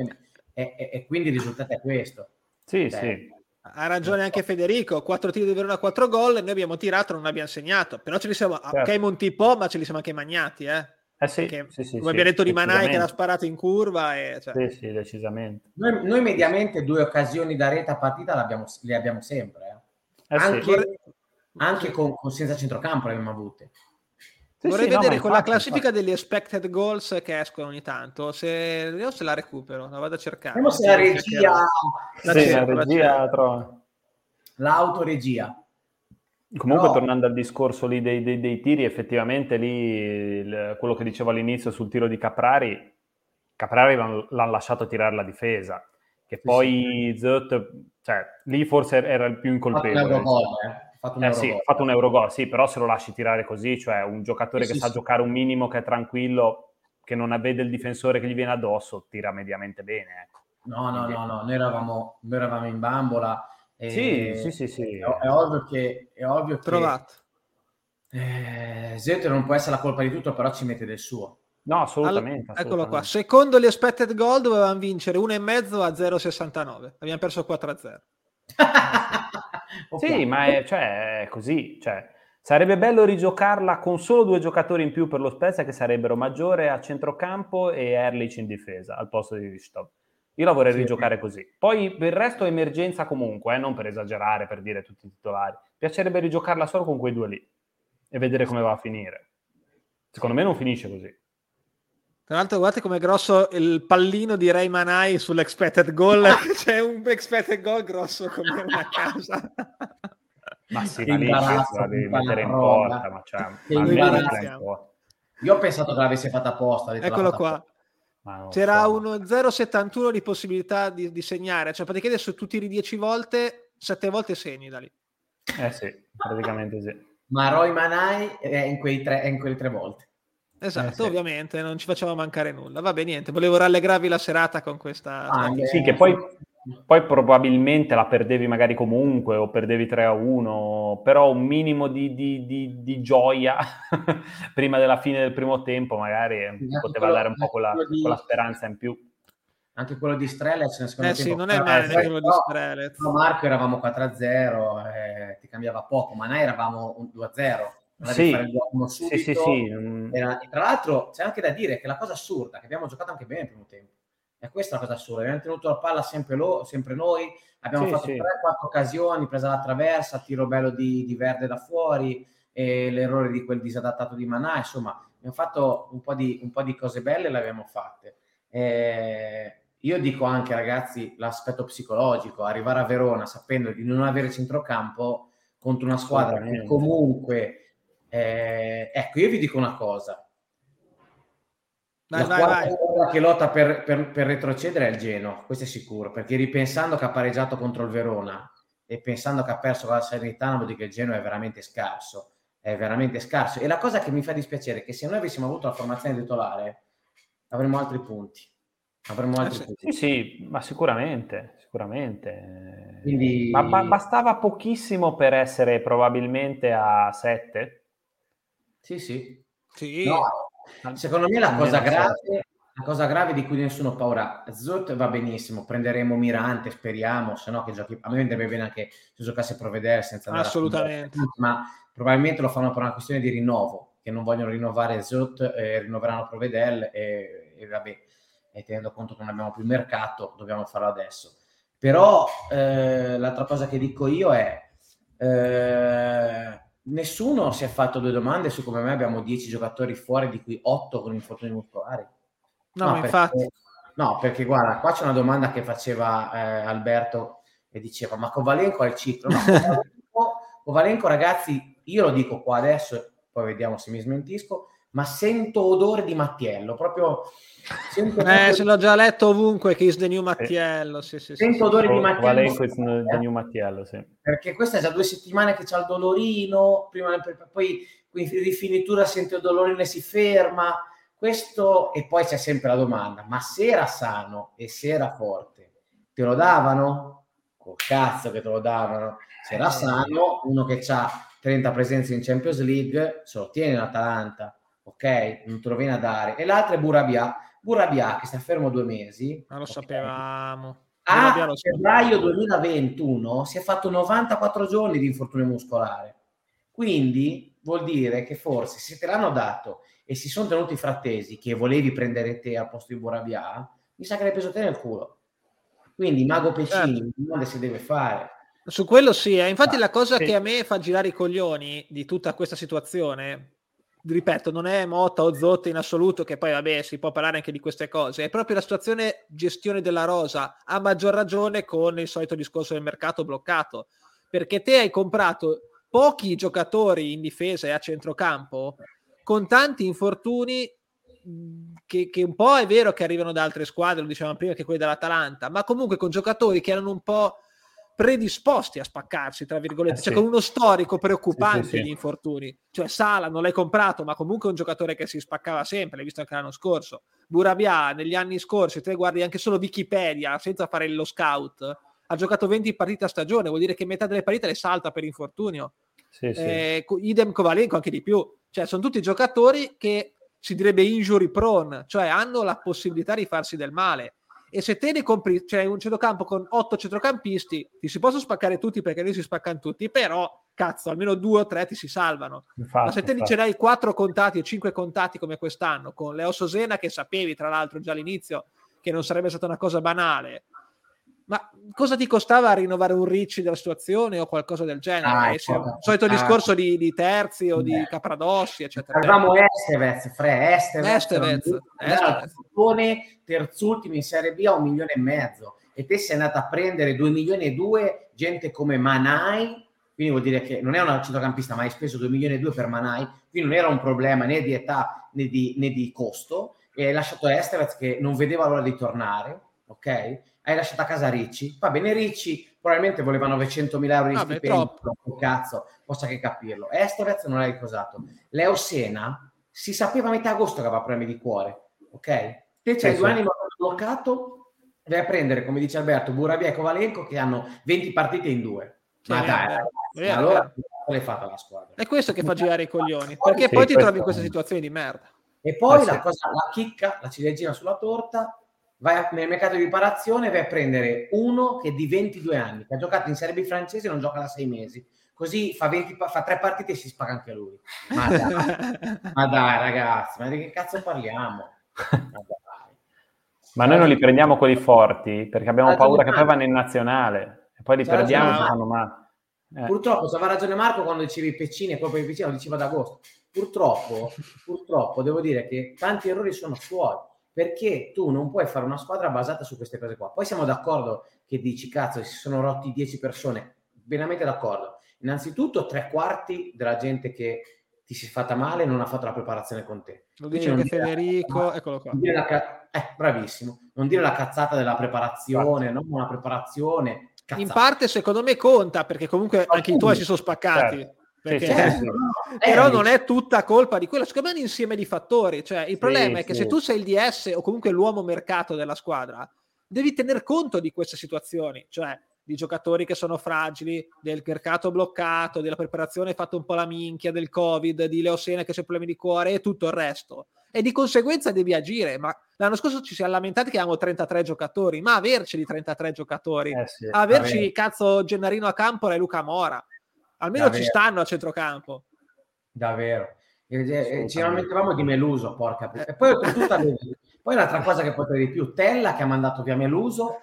e, e, e, quindi il risultato è questo. Sì, Beh, sì. Ha ragione anche Federico, quattro tiri di Verona, quattro gol, noi abbiamo tirato, non abbiamo segnato, però ce li siamo, certo. ok Monti po', ma ce li siamo anche magnati, eh. Eh sì, sì, sì, come abbiamo detto di Manai che l'ha sparato in curva. E, cioè... Sì, sì, decisamente. Noi, noi, mediamente due occasioni da rete a partita le abbiamo sempre. Eh. Eh anche, anche con, con, senza centrocampo le abbiamo avute. Vorrei vedere no, con la classifica infatti. degli expected goals che escono ogni tanto. Se, io se la recupero, la vado a cercare. Vediamo se la regia... La, sì, cerco, la regia trova. L'autoregia. Comunque, no. tornando al discorso lì dei, dei, dei tiri, effettivamente lì il, quello che dicevo all'inizio sul tiro di Caprari, Caprari l'hanno, lasciato tirare la difesa, che sì, poi sì. Zut, cioè lì forse era il più incolpevole. Fatto un Eurogol, eh. Fatto un, eh, sì, fatto un Eurogol, sì, però se lo lasci tirare così, cioè un giocatore sì, che sa giocare un minimo, che è tranquillo, che non vede il difensore che gli viene addosso, tira mediamente bene. Ecco. No, no, no, no, noi eravamo, noi eravamo in bambola sì, sì, sì, sì. È, è, ovvio che... È ovvio che Trovato. Eh, Zete non può essere la colpa di tutto, però ci mette del suo. No, assolutamente. All- eccolo qua. Secondo gli expected goal dovevamo vincere 1,5 a 0,69. Abbiamo perso 4 a 0. sì, ma è, cioè, è così. Cioè, sarebbe bello rigiocarla con solo due giocatori in più per lo Spezia che sarebbero Maggiore a centrocampo e Erlich in difesa al posto di Ristov. Io la vorrei sì, rigiocare sì. così. Poi per il resto emergenza comunque, eh, non per esagerare, per dire tutti i titolari. Piacerebbe rigiocarla solo con quei due lì e vedere come va a finire. Secondo me non finisce così. Tra l'altro, guardate com'è grosso il pallino di Ray Manai sull'expected goal. C'è un expected goal grosso come una casa. ma sì, ma lì la devi mettere in porta. Ma cioè, ma Io ho pensato che l'avesse fatta apposta. Eccolo qua. Apposta. C'era so. uno 0,71 di possibilità di, di, segnare, cioè praticamente se tu tiri 10 volte, 7 volte segni da lì. Eh sì, praticamente sì. Ma Roy Manai è in, quei tre, è in quelle tre volte. Esatto, eh, sì. ovviamente, non ci faceva mancare nulla. Vabbè, niente, volevo rallegrarvi la serata con questa... Ah, sì, che poi poi probabilmente la perdevi magari comunque o perdevi 3 a 1, però un minimo di, di, di, di gioia prima della fine del primo tempo magari sì, poteva quello, dare un po' quella, di... quella, speranza in più. Anche quello di Strelec nel secondo eh tempo. sì, non è male eh, quello di Strelec. Marco eravamo 4 a 0, eh, ti cambiava poco, ma noi eravamo 2 a 0. sì, sì, sì, sì. Era, tra l'altro c'è anche da dire che la cosa assurda, che abbiamo giocato anche bene il primo tempo, e questa è la cosa assurda, abbiamo tenuto la palla sempre, lo, sempre noi, abbiamo sì, fatto sì. 3-4 occasioni, presa la traversa, tiro bello di, di Verde da fuori, e l'errore di quel disadattato di Manà, insomma, abbiamo fatto un po' di, un po di cose belle e le abbiamo fatte. Eh, io dico anche, ragazzi, l'aspetto psicologico, arrivare a Verona sapendo di non avere centrocampo contro una squadra che comunque... Eh, ecco, io vi dico una cosa, Vai, la vai, vai. che lotta per, per, per, retrocedere è il Geno, questo è sicuro, perché ripensando che ha pareggiato contro il Verona e pensando che ha perso con la Salernitana, vuol dire che il Geno è veramente scarso, è veramente scarso. E la cosa che mi fa dispiacere è che se noi avessimo avuto la formazione titolare, avremmo altri punti. Avremmo altri eh, punti. Sì, sì, ma sicuramente, sicuramente. Quindi... Ma, ma bastava pochissimo per essere probabilmente a 7? Sì, sì. sì. No, Secondo me la cosa, grave, la cosa grave di cui nessuno ha paura, Zot va benissimo, prenderemo Mirante, speriamo, se no che giochi, a me andrebbe bene anche se giocasse Provedere senza Assolutamente. ma probabilmente lo fanno per una questione di rinnovo, che non vogliono rinnovare Zot, eh, rinnoveranno Provedel e, e vabbè, e tenendo conto che non abbiamo più mercato, dobbiamo farlo adesso. Però eh, l'altra cosa che dico io è... Eh, nessuno si è fatto due domande su come mai abbiamo 10 giocatori fuori, di cui 8 con infortuni muscolari. No, no infatti. Perché, no, perché guarda, qua c'è una domanda che faceva eh, Alberto e diceva, ma Kovalenko ha il ciclo? No, Kovalenko, Kovalenko, ragazzi, io lo dico qua adesso, poi vediamo se mi smentisco, ma sento odore di Mattiello, proprio... Sento eh, se l'ho già letto ovunque che is the new Mattiello, sì, sì, sento sì, odore sì. di Mattiello. Valenco is the new Mattiello, sì. Perché questa è già due settimane che c'ha il dolorino, prima, poi in rifinitura sente il dolorino e si ferma, questo, e poi c'è sempre la domanda, ma se era sano e se era forte, te lo davano? Col cazzo che te lo davano. Se era eh. sano, uno che ha 30 presenze in Champions League, se lo tiene l'Atalanta ok? Non te lo viene a dare. E l'altra è Burabia. Burabia che sta fermo due mesi. Ma lo okay. sapevamo. A febbraio 2021 si è fatto 94 giorni di infortunio muscolare. Quindi vuol dire che forse se te l'hanno dato e si sono tenuti frattesi che volevi prendere te al posto di Burabia, mi sa che l'hai preso te nel culo. Quindi Mago Pecini, certo. si deve fare. Su quello sì, eh. infatti ah, la cosa sì. che a me fa girare i coglioni di tutta questa situazione ripeto, non è Motta o Zotta in assoluto, che poi vabbè si può parlare anche di queste cose, è proprio la situazione gestione della rosa, a maggior ragione con il solito discorso del mercato bloccato, perché te hai comprato pochi giocatori in difesa e a centrocampo con tanti infortuni che, che, un po' è vero che arrivano da altre squadre, lo dicevamo prima che quelli dell'Atalanta, ma comunque con giocatori che erano un po' predisposti a spaccarsi, tra virgolette, eh, cioè sì. con uno storico preoccupante sì, sì, di infortuni. Cioè Sala non l'hai comprato, ma comunque è un giocatore che si spaccava sempre, l'hai visto anche l'anno scorso. Burabia negli anni scorsi, te guardi anche solo Wikipedia, senza fare lo scout, ha giocato 20 partite a stagione, vuol dire che metà delle partite le salta per infortunio. Eh, idem Kovalenko anche di più. Cioè sono tutti giocatori che si direbbe injury prone, cioè hanno la possibilità di farsi del male e se te ne compri, cioè un centrocampo con otto centrocampisti, ti si possono spaccare tutti perché lì si spaccano tutti, però cazzo, almeno due o tre ti si salvano. Infatti, Ma se te ce n'hai quattro contati o cinque contati come quest'anno, con Leo Sosena che sapevi tra l'altro già all'inizio che non sarebbe stata una cosa banale, ma cosa ti costava rinnovare un Ricci della situazione o qualcosa del genere? Ah, ecco, il solito ah, discorso di, di, terzi o di Capradossi, eccetera. Avevamo Estevez, Fre, Estevez, Estevez, Estevez. terzultimo in Serie B a un milione e mezzo e te sei andata a prendere due milioni e due gente come Manai, quindi vuol dire che non è una centrocampista, ma hai speso due milioni e due per Manai, quindi non era un problema né di età né di, né di costo, e hai lasciato Estevez che non vedeva l'ora di tornare, ok? Hai lasciato a casa Ricci. Va bene, Ricci probabilmente voleva 900.000 euro di ah, stipendio, beh, cazzo, possa che capirlo. Estevez non l'hai ricosato. Leo Sena si sapeva a metà agosto che aveva problemi di cuore, ok? Te c'hai sì, due sì. anni bloccato, vai a prendere, come dice Alberto, Burabia e Kovalenko che hanno 20 partite in due. Sì, Ma dai, ragazzi, allora l'hai fatta la squadra. È questo che fa girare i coglioni, perché poi ti trovi in questa situazione di merda. E poi la, cosa, la chicca, la ciliegina sulla torta, vai nel mercato di riparazione vai a prendere uno che è di 22 anni, che ha giocato in Serie B francese e non gioca da sei mesi. così fa, 20, fa tre partite e si spaga anche lui. Ma dai, ma dai ragazzi, ma di che cazzo parliamo? Ma, ma noi non li prendiamo quelli forti perché abbiamo paura che poi vanno in nazionale e poi li C'ha perdiamo e fanno male. Eh. Purtroppo, aveva ragione Marco quando dicevi Peccini e proprio i Peccini lo diceva ad agosto. Purtroppo, purtroppo devo dire che tanti errori sono suoi perché tu non puoi fare una squadra basata su queste cose qua. Poi siamo d'accordo che dici cazzo, si sono rotti 10 persone, veramente d'accordo. Innanzitutto tre quarti della gente che ti si è fatta male non ha fatto la preparazione con te. Lo dice anche Federico, la, eccolo qua. La, eh, bravissimo. Non dire la cazzata della preparazione, non una preparazione. Cazzata. In parte secondo me conta perché comunque anche i tuoi si sono spaccati. Certo. Perché... Certo. però non è tutta colpa di quello, secondo me è un insieme di fattori. Cioè, il problema sì, è che sì. se tu sei il DS o comunque l'uomo mercato della squadra, devi tener conto di queste situazioni, cioè di giocatori che sono fragili, del mercato bloccato, della preparazione fatta un po' la minchia, del Covid, di Leosene che c'è problemi di cuore e tutto il resto. E di conseguenza devi agire. Ma l'anno scorso ci si è lamentati che avevamo 33 giocatori, ma averceli 33 giocatori, eh sì, averci cazzo Gennarino a campo e Luca Mora, almeno Davvero. ci stanno a centrocampo. Davvero. Ci lamentavamo di Meluso, porca E poi tutta Poi l'altra cosa che potrei di più, Tella che ha mandato via Meluso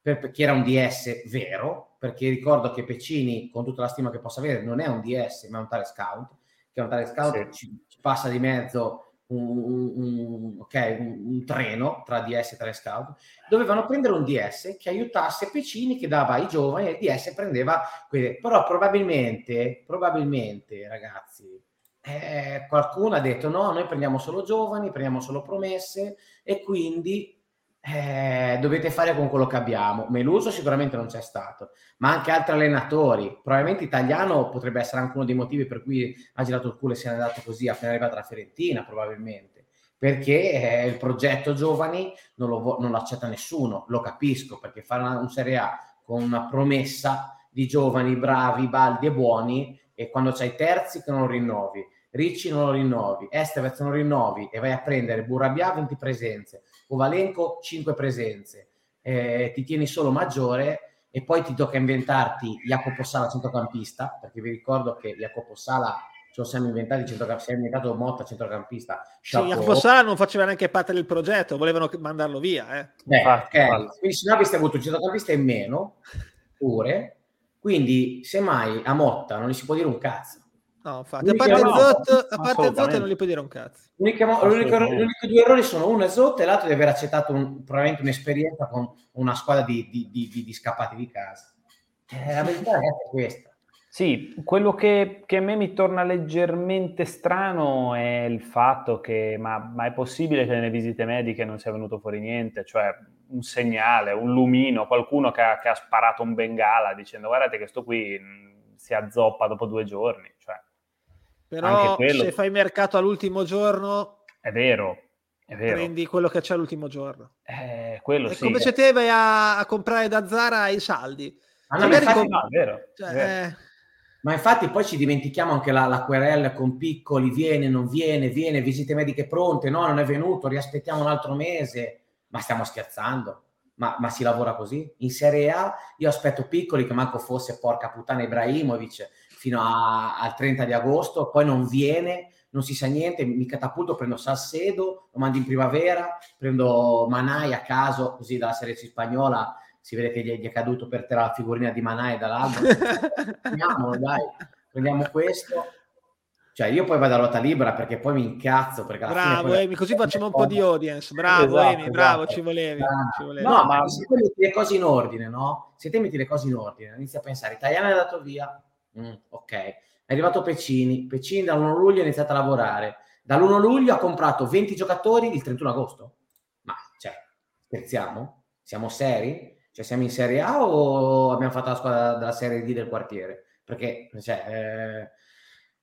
per, perché era un DS vero, perché ricordo che Peccini, con tutta la stima che possa avere, non è un DS, ma è un tale scout, che è un tale scout sì. ci, ci, passa di mezzo un, okay, un, treno tra DS e tale scout, dovevano prendere un DS che aiutasse Peccini, che dava ai giovani, e il DS prendeva quelli. Però probabilmente, probabilmente, ragazzi, eh, qualcuno ha detto no, noi prendiamo solo giovani, prendiamo solo promesse e quindi eh, dovete fare con quello che abbiamo. Meluso sicuramente non c'è stato, ma anche altri allenatori. Probabilmente italiano potrebbe essere anche uno dei motivi per cui ha girato il culo e si è andato così appena arrivato alla Fiorentina, probabilmente. Perché eh, il progetto giovani non lo, non lo, accetta nessuno, lo capisco, perché fare un Serie A con una promessa di giovani bravi, baldi e buoni e quando c'hai terzi che non rinnovi, Ricci non lo rinnovi, Estevez non rinnovi e vai a prendere Burabia 20 presenze, Ovalenco 5 presenze, eh, ti tieni solo maggiore e poi ti tocca inventarti Jacopo Sala centrocampista, perché vi ricordo che Jacopo Sala ce lo siamo inventati, centrocamp- si è inventato Motta centrocampista. Sì, Jacopo Sala non faceva neanche parte del progetto, volevano mandarlo via. Eh. Beh, infatti, okay. infatti. Quindi se no avreste avuto un centrocampista in meno, pure, quindi semmai a Motta non gli si può dire un cazzo. No, infatti, a parte, no, Zot, a parte Zot non gli puoi dire un cazzo. L'unico, l'unico, l'unico due errori sono uno è Zot e l'altro di aver accettato un, probabilmente un'esperienza con una squadra di, di, di, di scappati di casa. Eh, la verità è questa. Sì, quello che, che, a me mi torna leggermente strano è il fatto che, ma, ma, è possibile che nelle visite mediche non sia venuto fuori niente, cioè un segnale, un lumino, qualcuno che ha, che ha sparato un bengala dicendo guardate che sto qui si azzoppa dopo due giorni. Cioè, però quello... se fai mercato all'ultimo giorno... È vero, è vero. Prendi quello che c'è all'ultimo giorno. Eh, quello è sì. come se te vai a, a, comprare da Zara i saldi. Ah, no, infatti, com- no, è vero, cioè, è vero. Eh... Ma infatti poi ci dimentichiamo anche la, la querella con piccoli, viene, non viene, viene, visite mediche pronte, no, non è venuto, riaspettiamo un altro mese. Ma stiamo scherzando? Ma, ma, si lavora così? In Serie A io aspetto piccoli che manco fosse porca puttana Ibrahimovic fino a, al 30 di agosto, poi non viene, non si sa niente, mi catapulto, prendo Salcedo, lo mando in primavera, prendo Manai a caso, così dalla Serie C spagnola si vede che gli, gli è caduto per terra la figurina di Manai dall'albero. Prendiamolo, dai, prendiamo questo. Cioè, io poi vado a ruota libera perché poi mi incazzo. Perché bravo, poi... Amy, così facciamo un po' di audience. Bravo, esatto, Amy, bravo, esatto. ci, volevi, ci volevi. No, ma se te metti le cose in ordine, no? Se te metti le cose in ordine, inizi a pensare, Italiano è andato via, Mm, ok. È arrivato Pecini. Pecini dall'1 luglio ha iniziato a lavorare. Dall'1 luglio ha comprato 20 giocatori il 31 agosto. Ma, cioè, scherziamo? Siamo seri? Cioè, siamo in Serie A o abbiamo fatto la squadra della Serie D del quartiere? Perché, cioè, eh,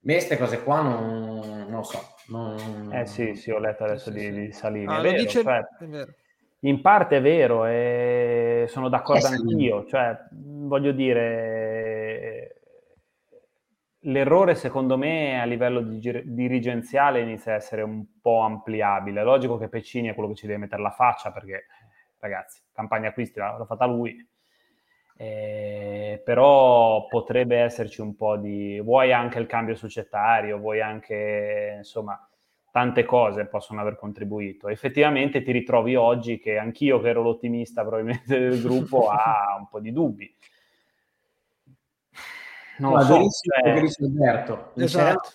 me queste cose qua non, non lo so. Non... Eh sì, sì, ho letto adesso sì, di, sì. di, Salini. Ah, è, vero, dice... cioè, è vero. In parte è vero, e sono d'accordo eh, anch'io. Cioè, voglio dire l'errore secondo me a livello dirigenziale inizia a essere un po' ampliabile. È logico che Peccini è quello che ci deve mettere la faccia perché, ragazzi, campagna acquisti l'ha, l'ha fatta lui. Eh, però potrebbe esserci un po' di... vuoi anche il cambio societario, vuoi anche, insomma, tante cose possono aver contribuito. Effettivamente ti ritrovi oggi che anch'io, che ero l'ottimista probabilmente del gruppo, ha un po' di dubbi. Non lo so, cioè... Alberto, esatto.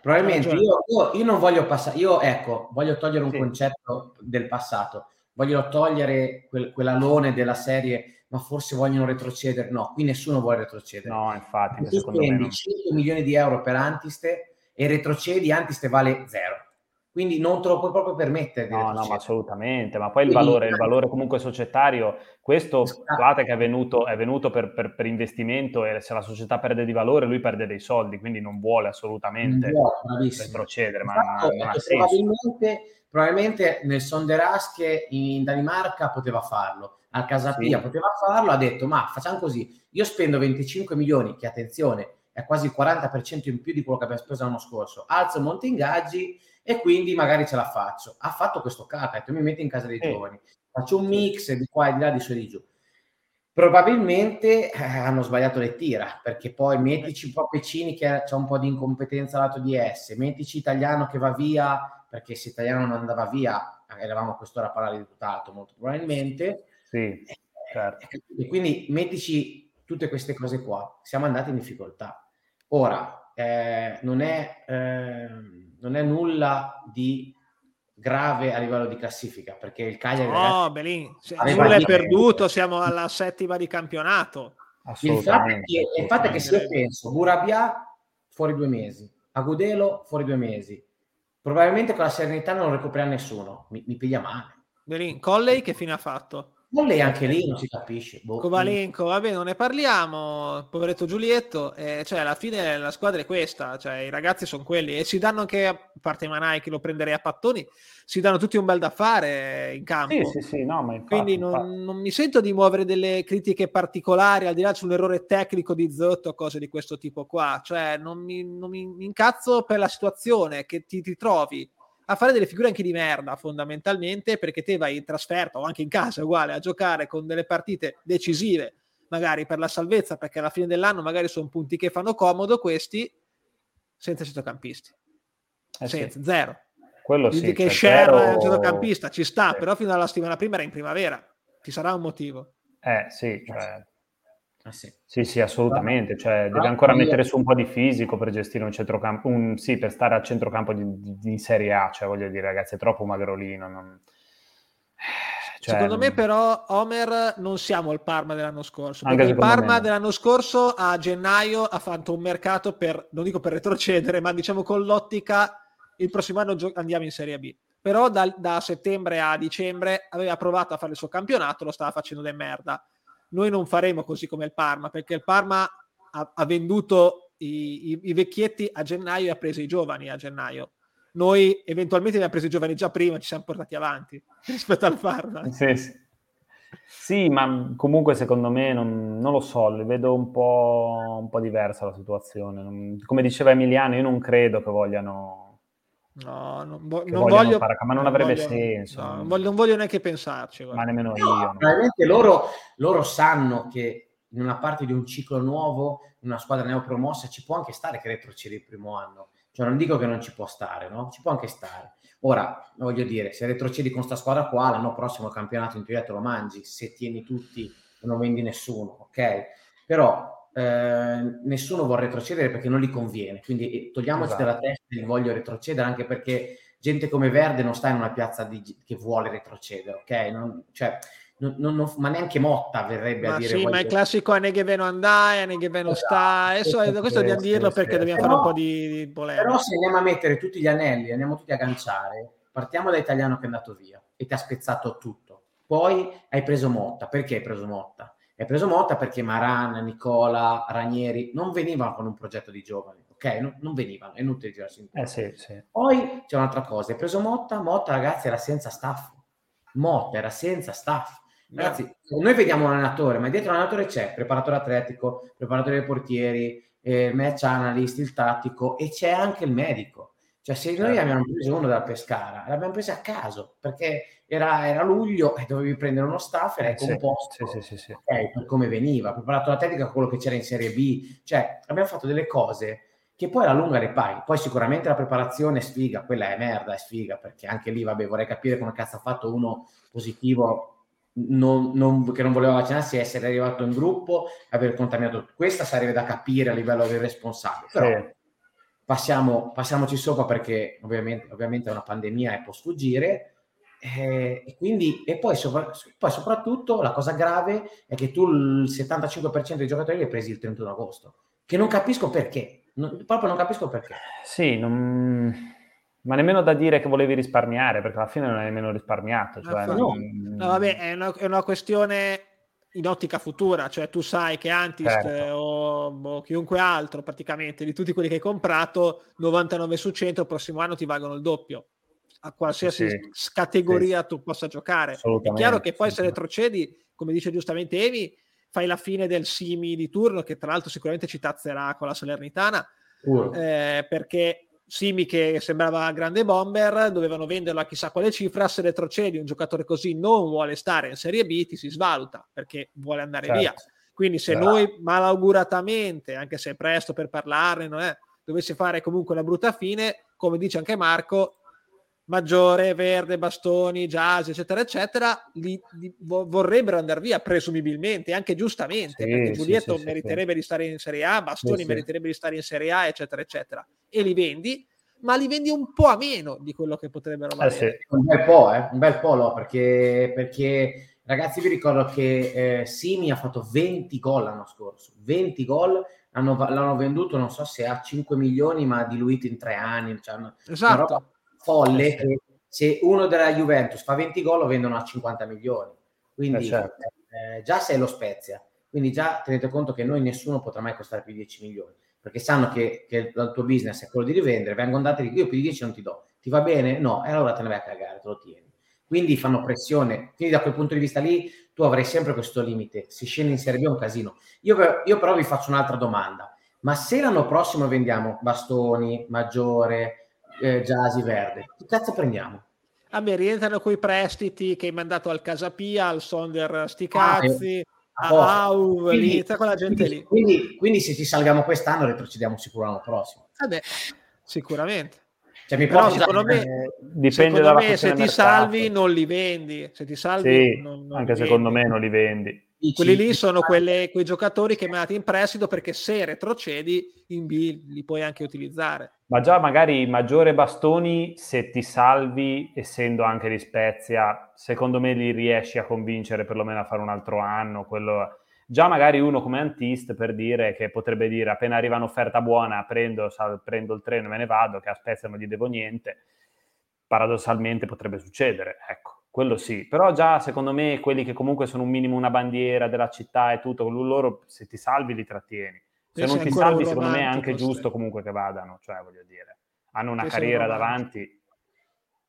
Probabilmente io, io, io, non voglio passare, io ecco, voglio togliere un sì. concetto del passato, voglio togliere quel, quell'alone della serie, ma forse vogliono retrocedere. No, qui nessuno vuole retrocedere. No, infatti, tu spendi 100 milioni di euro per Antiste e retrocedi, Antiste vale zero. Quindi non te lo puoi proprio permettere. no, no, ma assolutamente. Ma poi il valore, il valore comunque societario, questo guardate che è venuto, è venuto per, per, per, investimento e se la società perde di valore lui perde dei soldi, quindi non vuole assolutamente non vuole, retrocedere. Ma Infatti, non, non probabilmente, probabilmente nel Sonderasche in Danimarca poteva farlo, al Casapia sì. poteva farlo, ha detto ma facciamo così, io spendo 25 milioni, che attenzione, è quasi il 40% in più di quello che abbiamo speso l'anno scorso. Alzo molti ingaggi e quindi magari ce la faccio. Ha fatto questo capo, ha detto mi metto in casa dei eh. giovani, faccio un mix di qua e di là, di su e di giù. Probabilmente eh, hanno sbagliato le tira, perché poi mettici un po' Piccini che c'è un po' di incompetenza lato di S, mettici Italiano che va via, perché se Italiano non andava via, eravamo a quest'ora a parlare di tutt'altro, molto probabilmente. Sì, certo. E quindi mettici tutte queste cose qua, siamo andati in difficoltà. Ora, eh, non, è, eh, non, è, nulla di grave a livello di classifica, perché il Cagliari... No, Belin, nulla è perduto, siamo alla settima di campionato. Il fatto, è che, il fatto è che se io penso, Burabia fuori due mesi, Agudelo fuori due mesi, probabilmente con la serenità non lo recupera nessuno, mi, mi piglia male. Belin, Colley che fine ha fatto? Non lei anche lì non si capisce. Boh. Kovalenko, vabbè, non ne parliamo. Poveretto Giulietto, eh, cioè alla fine la squadra è questa, cioè i ragazzi sono quelli e si danno anche, a parte Manai che lo prenderei a pattoni, si danno tutti un bel da fare in campo. Sì, sì, sì, no, ma infatti, Quindi non, non, mi sento di muovere delle critiche particolari al di là sull'errore tecnico di Zotto o cose di questo tipo qua. Cioè non mi, non mi incazzo per la situazione che ti, ti trovi a fare delle figure anche di merda fondamentalmente perché te vai in trasferta o anche in casa uguale a giocare con delle partite decisive magari per la salvezza perché alla fine dell'anno magari sono punti che fanno comodo questi senza centrocampisti eh senza, sì. zero quello sì, che Sher è un centrocampista ci sta sì. però fino alla settimana prima era in primavera ci sarà un motivo eh sì cioè Ah, sì. sì. sì, assolutamente. Cioè, deve ancora mettere su un po' di fisico per gestire un centrocampo, un, sì, per stare al centrocampo di, di, di, Serie A. Cioè, voglio dire, ragazzi, è troppo magrolino. Non... Cioè, secondo me, però, Homer non siamo il Parma dell'anno scorso. Perché il Parma me. dell'anno scorso a gennaio ha fatto un mercato per, non dico per retrocedere, ma diciamo con l'ottica il prossimo anno gio- andiamo in Serie B. Però da, da settembre a dicembre aveva provato a fare il suo campionato, lo stava facendo de merda noi non faremo così come il Parma, perché il Parma ha, ha venduto i, i, i, vecchietti a gennaio e ha preso i giovani a gennaio. Noi eventualmente abbiamo preso i giovani già prima, ci siamo portati avanti rispetto al Parma. Sì, sì. sì ma comunque secondo me non, non lo so, vedo un po', un po' diversa la situazione. Come diceva Emiliano, io non credo che vogliano No, non, vo- non voglio. Fare, ma non, non avrebbe voglio, senso. No, non, voglio, non, voglio, neanche pensarci. Guarda. Ma nemmeno no, io. Probabilmente loro, loro, sanno che in una parte di un ciclo nuovo, in una squadra neopromossa, ci può anche stare che retrocede il primo anno. Cioè, non dico che non ci può stare, no? Ci può anche stare. Ora, voglio dire, se retrocedi con questa squadra qua, l'anno prossimo campionato in teoria te lo mangi, se tieni tutti e non vendi nessuno, ok? Però eh, nessuno vuole retrocedere perché non gli conviene. Quindi eh, togliamoci esatto. dalla testa il voglio retrocedere, anche perché gente come Verde non sta in una piazza di, che vuole retrocedere, ok? Non, cioè, non, non, ma neanche Motta verrebbe ma a dire. Sì, ma è classico a Negheveno andare, a Negheveno esatto, sta. Adesso questo, questo dobbiamo dirlo perché dobbiamo però, fare un po' di, di polemica. Però se andiamo a mettere tutti gli anelli, andiamo tutti a ganciare, partiamo da Italiano che è andato via e ti ha spezzato tutto. Poi hai preso Motta. Perché hai preso Motta? Hai preso Motta perché Maran, Nicola, Ranieri non venivano con un progetto di giovani, ok? Non, non venivano, è inutile girarsi intorno. Eh sì, sì. Poi c'è un'altra cosa, hai preso Motta, Motta ragazzi era senza staff, Motta era senza staff. Ragazzi, noi vediamo un allenatore, ma dietro l'allenatore c'è preparatore atletico, preparatore dei portieri, eh, match analyst, il tattico e c'è anche il medico. Cioè, se noi certo. abbiamo preso uno dalla Pescara, l'abbiamo preso a caso perché era, era luglio e dovevi prendere uno staff e l'hai sì, composto sì, sì, sì, okay, per come veniva, preparato la tecnica con quello che c'era in Serie B. Cioè, abbiamo fatto delle cose che poi alla lunga le paghi. Poi sicuramente la preparazione è sfiga, quella è merda, è sfiga, perché anche lì, vabbè, vorrei capire come cazzo ha fatto uno positivo non, non, che non voleva vaccinarsi, essere arrivato in gruppo, aver contaminato. Questa sarebbe da capire a livello del responsabile. Però passiamo, passiamoci sopra perché ovviamente, ovviamente è una pandemia e può sfuggire. Eh, e, quindi, e poi, sopra, poi, soprattutto la cosa grave è che tu il 75% dei giocatori li hai presi il 31 agosto, che non capisco perché. Non, proprio non capisco perché. Sì, non... ma nemmeno da dire che volevi risparmiare, perché alla fine non hai nemmeno risparmiato. Cioè, no, non... no, vabbè, è una, è una, questione in ottica futura, cioè tu sai che Antist certo. o, o, chiunque altro praticamente di tutti quelli che hai comprato, 99 su 100 il prossimo anno ti valgono il doppio a qualsiasi sì, categoria sì. tu possa giocare. È chiaro che poi se retrocedi, come dice giustamente Evi, fai la fine del Simi di turno, che tra l'altro sicuramente ci tazzerà con la Salernitana, uh. eh, perché Simi che sembrava grande bomber, dovevano venderlo a chissà quale cifra, se retrocedi un giocatore così non vuole stare in Serie B, ti si svaluta, perché vuole andare certo. via. Quindi se certo. noi malauguratamente, anche se è presto per parlarne, non è, dovesse fare comunque una brutta fine, come dice anche Marco, Maggiore, Verde, Bastoni, Jazz, eccetera, eccetera, li, li vorrebbero andare via, presumibilmente, anche giustamente, sì, perché Giulietto sì, sì, meriterebbe di stare in Serie A, Bastoni meriterebbe di stare in Serie A, eccetera, eccetera. E li vendi, ma li vendi un po' a meno di quello che potrebbero eh, valere. Eh un bel po', eh? un bel po', no? perché, perché ragazzi vi ricordo che eh, Simi ha fatto 20 gol l'anno scorso, 20 gol, l'hanno, l'hanno venduto non so se a 5 milioni, ma diluito in tre anni. Cioè, esatto folle eh, che se uno della Juventus fa 20 gol lo vendono a 50 milioni. Quindi eh certo. eh, già sei lo Spezia. Quindi già tenete conto che noi nessuno potrà mai costare più di 10 milioni, perché sanno che, che il tuo business è quello di rivendere, vengono dati io più di 10 non ti do. Ti va bene? No, e allora te ne vai a cagare, te lo tieni. Quindi fanno pressione. Quindi da quel punto di vista lì tu avrai sempre questo limite. Si scende in Serie B è un casino. Io, io però vi faccio un'altra domanda. Ma se l'anno prossimo vendiamo Bastoni, Maggiore, eh, Giasi Verde. Che cazzo prendiamo? Vabbè, rientrano quei prestiti che hai mandato al Casapia, al Sonder Sticazzi, ah, eh, a Au, quindi, quella gente quindi, lì. Quindi, quindi, se ci salviamo quest'anno, retrocediamo sicuro l'anno prossimo. Vabbè, sicuramente. Cioè, mi Però secondo me, eh, dipende dalla me se ti salvi non li vendi, se ti salvi sì, non, non anche secondo vendi. me non li vendi. Quelli lì sono quelle, quei giocatori che mandati in prestito perché se retrocedi in B li puoi anche utilizzare. Ma già magari maggiore bastoni, se ti salvi, essendo anche di Spezia, secondo me li riesci a convincere perlomeno a fare un altro anno. Quello... Già magari uno come Antist per dire che potrebbe dire appena arriva un'offerta buona prendo, sal, prendo il treno e me ne vado, che a Spezia non gli devo niente. Paradossalmente potrebbe succedere, ecco quello sì, però già secondo me quelli che comunque sono un minimo una bandiera della città e tutto, loro se ti salvi li trattieni. Se non ti salvi secondo me è anche giusto comunque che vadano, cioè voglio dire, hanno una carriera davanti.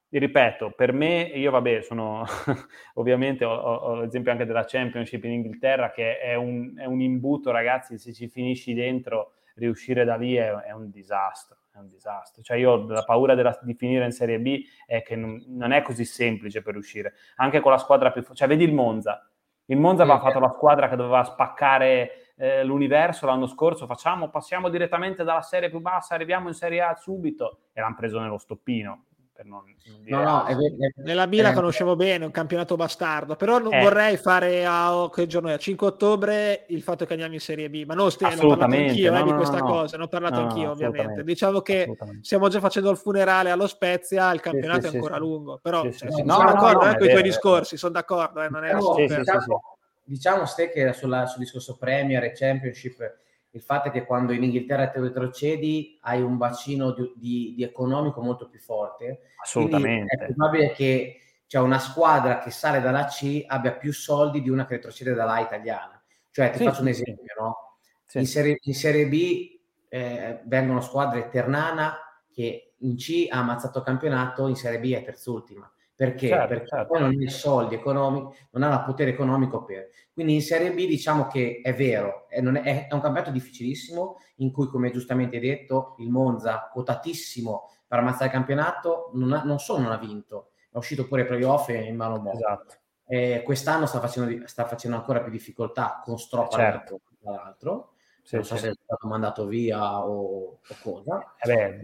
Vi ripeto, per me, io vabbè, sono ovviamente ho, ho, l'esempio anche della Championship in Inghilterra che è un, è un imbuto, ragazzi, se ci finisci dentro, riuscire da lì è, è un disastro è un disastro. Cioè io la paura della, di finire in Serie B è che non, non, è così semplice per uscire. Anche con la squadra più... Cioè vedi il Monza. Il Monza aveva fatto la squadra che doveva spaccare eh, l'universo l'anno scorso. Facciamo, passiamo direttamente dalla serie più bassa, arriviamo in Serie A subito e l'hanno preso nello stoppino per non, non dire... No, no, è, è, Nella B la conoscevo bene, un campionato bastardo, però non eh. vorrei fare a che giorno è? 5 ottobre il fatto che andiamo in Serie B, ma non stiamo, ho parlato anch'io no, eh, no, di questa no, cosa, ne ho parlato anch'io ovviamente. Diciamo che stiamo già facendo il funerale allo Spezia, il campionato sì, è ancora sì, lungo, però sì, cioè, sono d'accordo eh, con i tuoi discorsi, sono d'accordo, eh, non è diciamo, diciamo, diciamo ste che sulla, sul discorso Premier e Championship il fatto è che quando in Inghilterra te retrocedi hai un bacino di, di, di economico molto più forte. Assolutamente. Quindi è probabile che cioè, una squadra che sale dalla C abbia più soldi di una che retrocede dalla A italiana. Cioè, ti sì, faccio un esempio, sì. no? Sì. In, serie, in, serie, B eh, vengono squadre Ternana che in C ha ammazzato campionato, in Serie B è terzultima. Perché? Certo, Perché certo. poi non ha soldi economici, non ha il potere economico per. Quindi in Serie B diciamo che è vero, è, è, è un campionato difficilissimo in cui, come giustamente hai detto, il Monza, quotatissimo per ammazzare il campionato, non, ha, non solo non ha vinto, è uscito pure ai playoff in mano modo. Esatto. Eh, quest'anno sta facendo, sta facendo, ancora più difficoltà con Stroppa certo. tra l'altro. Sì, non so sì. se è stato mandato via o, o cosa. Eh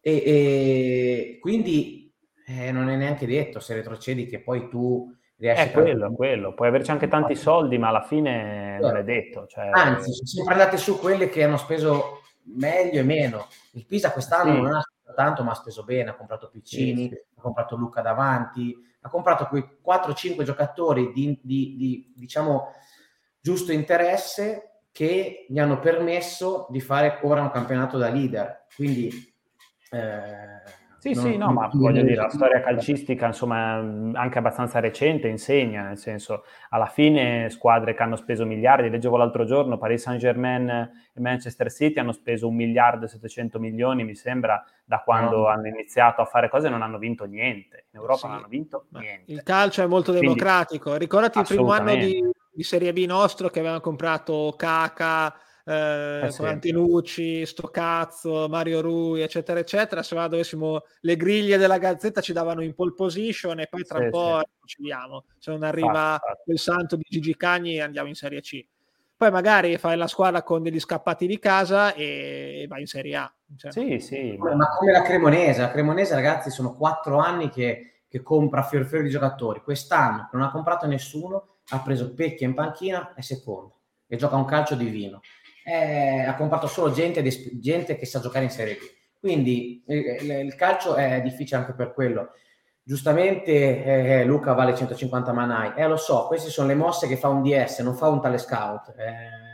e, e, quindi eh, non è neanche detto se retrocedi che poi tu riesci quello, a... quello. Puoi averci anche tanti soldi, ma alla fine non è detto. Cioè... Anzi, sono sempre andate su quelle che hanno speso meglio e meno. Il Pisa quest'anno sì. non ha speso tanto, ma ha speso bene. Ha comprato Piccini, sì. ha comprato Luca davanti, ha comprato quei 4-5 giocatori di, di, di, diciamo, giusto interesse che gli hanno permesso di fare ora un campionato da leader. Quindi eh, sì, non, sì, no, ma voglio dire, la storia calcistica, insomma, anche abbastanza recente, insegna, nel senso, alla fine squadre che hanno speso miliardi, leggevo l'altro giorno, Paris Saint-Germain e Manchester City hanno speso un miliardo e 700 milioni, mi sembra, da quando no. hanno iniziato a fare cose non hanno vinto niente. In Europa sì. non hanno vinto niente. Il calcio è molto Quindi, democratico. Ricordati il primo anno di, di Serie B nostro che avevano comprato Caca, eh, eh sì. Sto cazzo, Mario Rui, eccetera, eccetera. Se ora dovessimo le griglie della Gazzetta ci davano in pole position e poi tra sì, un po' sì. ci diamo. Se non arriva ah, il santo di Gigi Cagni andiamo in Serie C. Poi magari fai la squadra con degli scappati di casa e vai in Serie A. Cioè. Sì, sì. Ma... ma come la Cremonese. La Cremonese, ragazzi, sono quattro anni che, che compra fior fior di giocatori. Quest'anno non ha comprato nessuno, ha preso Pecchia in panchina e secondo e gioca un calcio divino eh, ha comprato solo gente, gente, che sa giocare in Serie B. Quindi il, il calcio è difficile anche per quello. Giustamente eh, Luca vale 150 manai. Eh, lo so, queste sono le mosse che fa un DS, non fa un tale scout. Eh,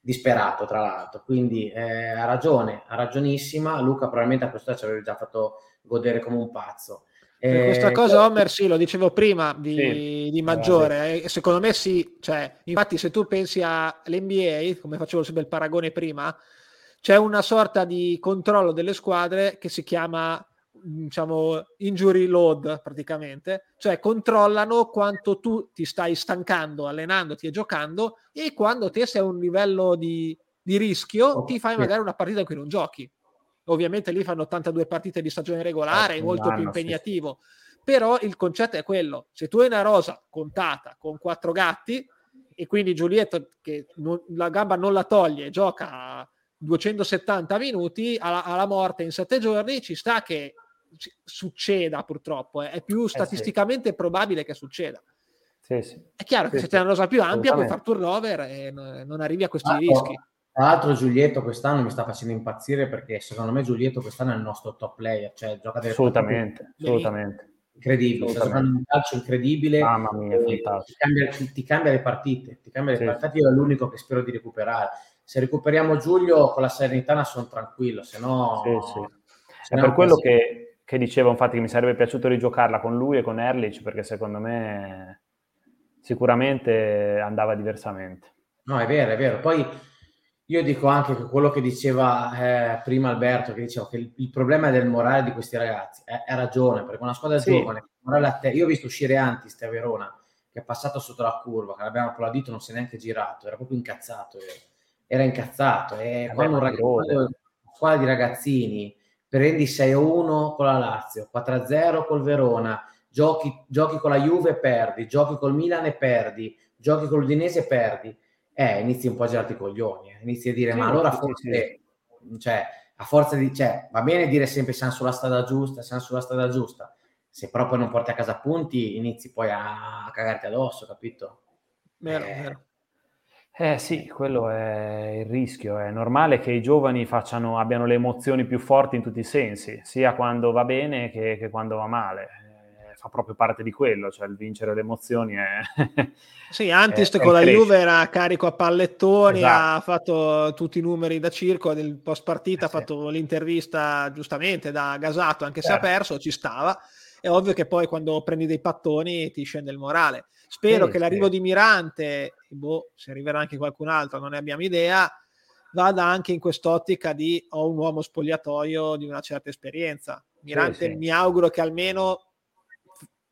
disperato, tra l'altro. Quindi eh, ha ragione, ha ragionissima. Luca probabilmente a questo ci avrebbe già fatto godere come un pazzo. Eh, questa cosa Homer sì, lo dicevo prima di, sì, di maggiore, eh, secondo me sì, cioè, infatti se tu pensi all'NBA, come facevo sempre il paragone prima, c'è una sorta di controllo delle squadre che si chiama diciamo injury load praticamente, cioè controllano quanto tu ti stai stancando, allenandoti e giocando e quando te sei a un livello di, di rischio oh, ti fai magari una partita in cui non giochi Ovviamente lì fanno 82 partite di stagione regolare, è molto più impegnativo. Sì. Però il concetto è quello: se tu hai una rosa contata con quattro gatti e quindi Giulietto che non, la gamba non la toglie, gioca 270 minuti alla, alla morte in sette giorni, ci sta che succeda purtroppo, eh. è più statisticamente eh sì. probabile che succeda. Sì, sì. È chiaro che se c'è una rosa più ampia puoi fare turnover e non, arrivi a questi ah, rischi. Tra l'altro Giulietto quest'anno mi sta facendo impazzire perché secondo me Giulietto quest'anno è il nostro top player, cioè gioca delle assolutamente, assolutamente. incredibile, sta giocando un calcio incredibile. Mamma mia, ti cambia, ti, ti cambia, le partite, ti cambia le sì. partite, io è l'unico che spero di recuperare. Se recuperiamo Giulio con la serenità sono tranquillo, se no... Sì, sì. Se è per quello che, che, dicevo infatti che mi sarebbe piaciuto rigiocarla con lui e con Erlich perché secondo me sicuramente andava diversamente. No, è vero, è vero. Poi io dico anche che quello che diceva eh, prima Alberto, che diceva che il, il, problema è del morale di questi ragazzi, ha ragione, perché una squadra sì. giovane, te- io ho visto uscire Antiste a Verona, che è passato sotto la curva, che l'abbiamo applaudito, non si è neanche girato, era proprio incazzato, era incazzato. E eh quando un ragazzo, una squadra di ragazzini, prendi 6-1 con la Lazio, 4-0 col Verona, giochi, giochi con la Juve e perdi, giochi col Milan e perdi, giochi con l'Udinese e perdi, eh, inizi un po' a girarti i coglioni, eh. inizi a dire, sì, ma allora forse, sì. cioè, a forza di, cioè, va bene dire sempre siamo sulla strada giusta, siamo sulla strada giusta, se proprio non porti a casa punti, inizi poi a, a cagarti addosso, capito? Vero, eh, vero. Eh sì, quello è il rischio. È normale che i giovani facciano, abbiano le emozioni più forti in tutti i sensi, sia quando va bene che, che quando va male fa proprio parte di quello, cioè il vincere le emozioni è... sì, Antist con la Juve era carico a pallettoni, esatto. ha fatto tutti i numeri da circo, del post partita eh, ha fatto sì. l'intervista giustamente da gasato, anche certo. se ha certo. perso, ci stava. È ovvio che poi quando prendi dei pattoni ti scende il morale. Spero sì, che l'arrivo di Mirante, boh, se arriverà anche qualcun altro, non ne abbiamo idea, vada anche in quest'ottica di ho un uomo spogliatoio di una certa esperienza. Mirante mi auguro che almeno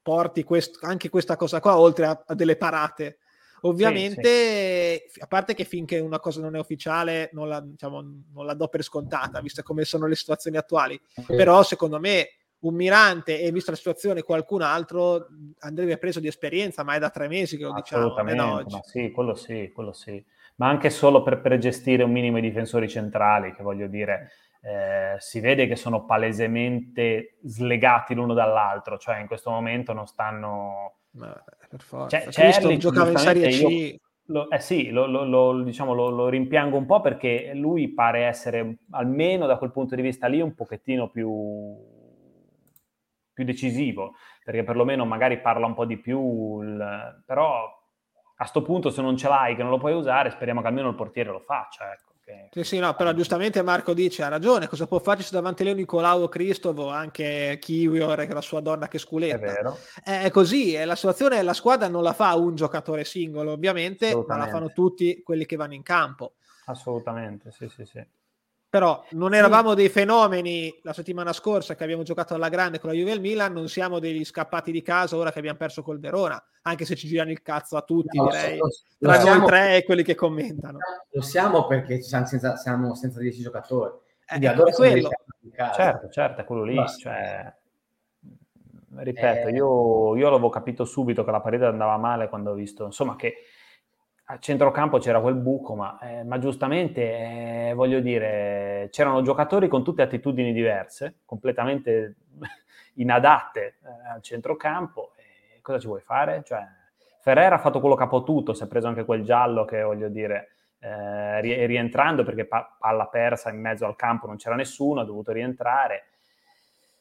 porti quest- anche questa cosa qua oltre a, a, delle parate Ovviamente, sì, sì. a parte che finché una cosa non è ufficiale non la, diciamo, non la do per scontata, viste come sono le situazioni attuali, però secondo me un mirante e vista la situazione qualcun altro andrebbe preso di esperienza, ma è da tre mesi che lo diciamo. Assolutamente, sì, quello sì, quello sì. Ma anche solo per, per gestire un minimo i difensori centrali, che voglio dire, eh, si vede che sono palesemente slegati l'uno dall'altro, cioè in questo momento non stanno... Ma, per forza. Cioè, Cristo giocava in Serie C. Lo, eh sì, lo, lo, diciamo, lo, rimpiango un po' perché lui pare essere, almeno da quel punto di vista lì, un pochettino più, più decisivo, perché perlomeno magari parla un po' di più, il, però a questo punto se non ce l'hai, che non lo puoi usare, speriamo che almeno il portiere lo faccia. Ecco. Che... Sì, sì, no, però giustamente Marco dice, ha ragione, cosa può farci se davanti a lui Nicolao Cristovo, anche Kiwior, la sua donna che sculetta. È vero. È così, è la situazione, la squadra non la fa un giocatore singolo, ovviamente, ma la fanno tutti quelli che vanno in campo. Assolutamente, sì, sì, sì però non eravamo dei fenomeni la settimana scorsa che abbiamo giocato alla grande con la Juve e il Milan, non siamo degli scappati di casa ora che abbiamo perso col Verona, anche se ci girano il cazzo a tutti, no, direi, lo, lo tra siamo, noi tre e quelli che commentano. Lo siamo perché siamo senza, siamo senza 10 giocatori. Quindi eh, allora quello. Certo, certo, è quello lì. Cioè, ripeto, eh, io, io l'avevo capito subito che la parete andava male quando ho visto, insomma, che a centrocampo c'era quel buco, ma, eh, ma giustamente, eh, voglio dire, c'erano giocatori con tutte attitudini diverse, completamente inadatte eh, al centrocampo. E cosa ci vuoi fare? Cioè, Ferrer ha fatto quello che ha potuto, si è preso anche quel giallo che, voglio dire, eh, rientrando perché pa- palla persa in mezzo al campo non c'era nessuno, ha dovuto rientrare.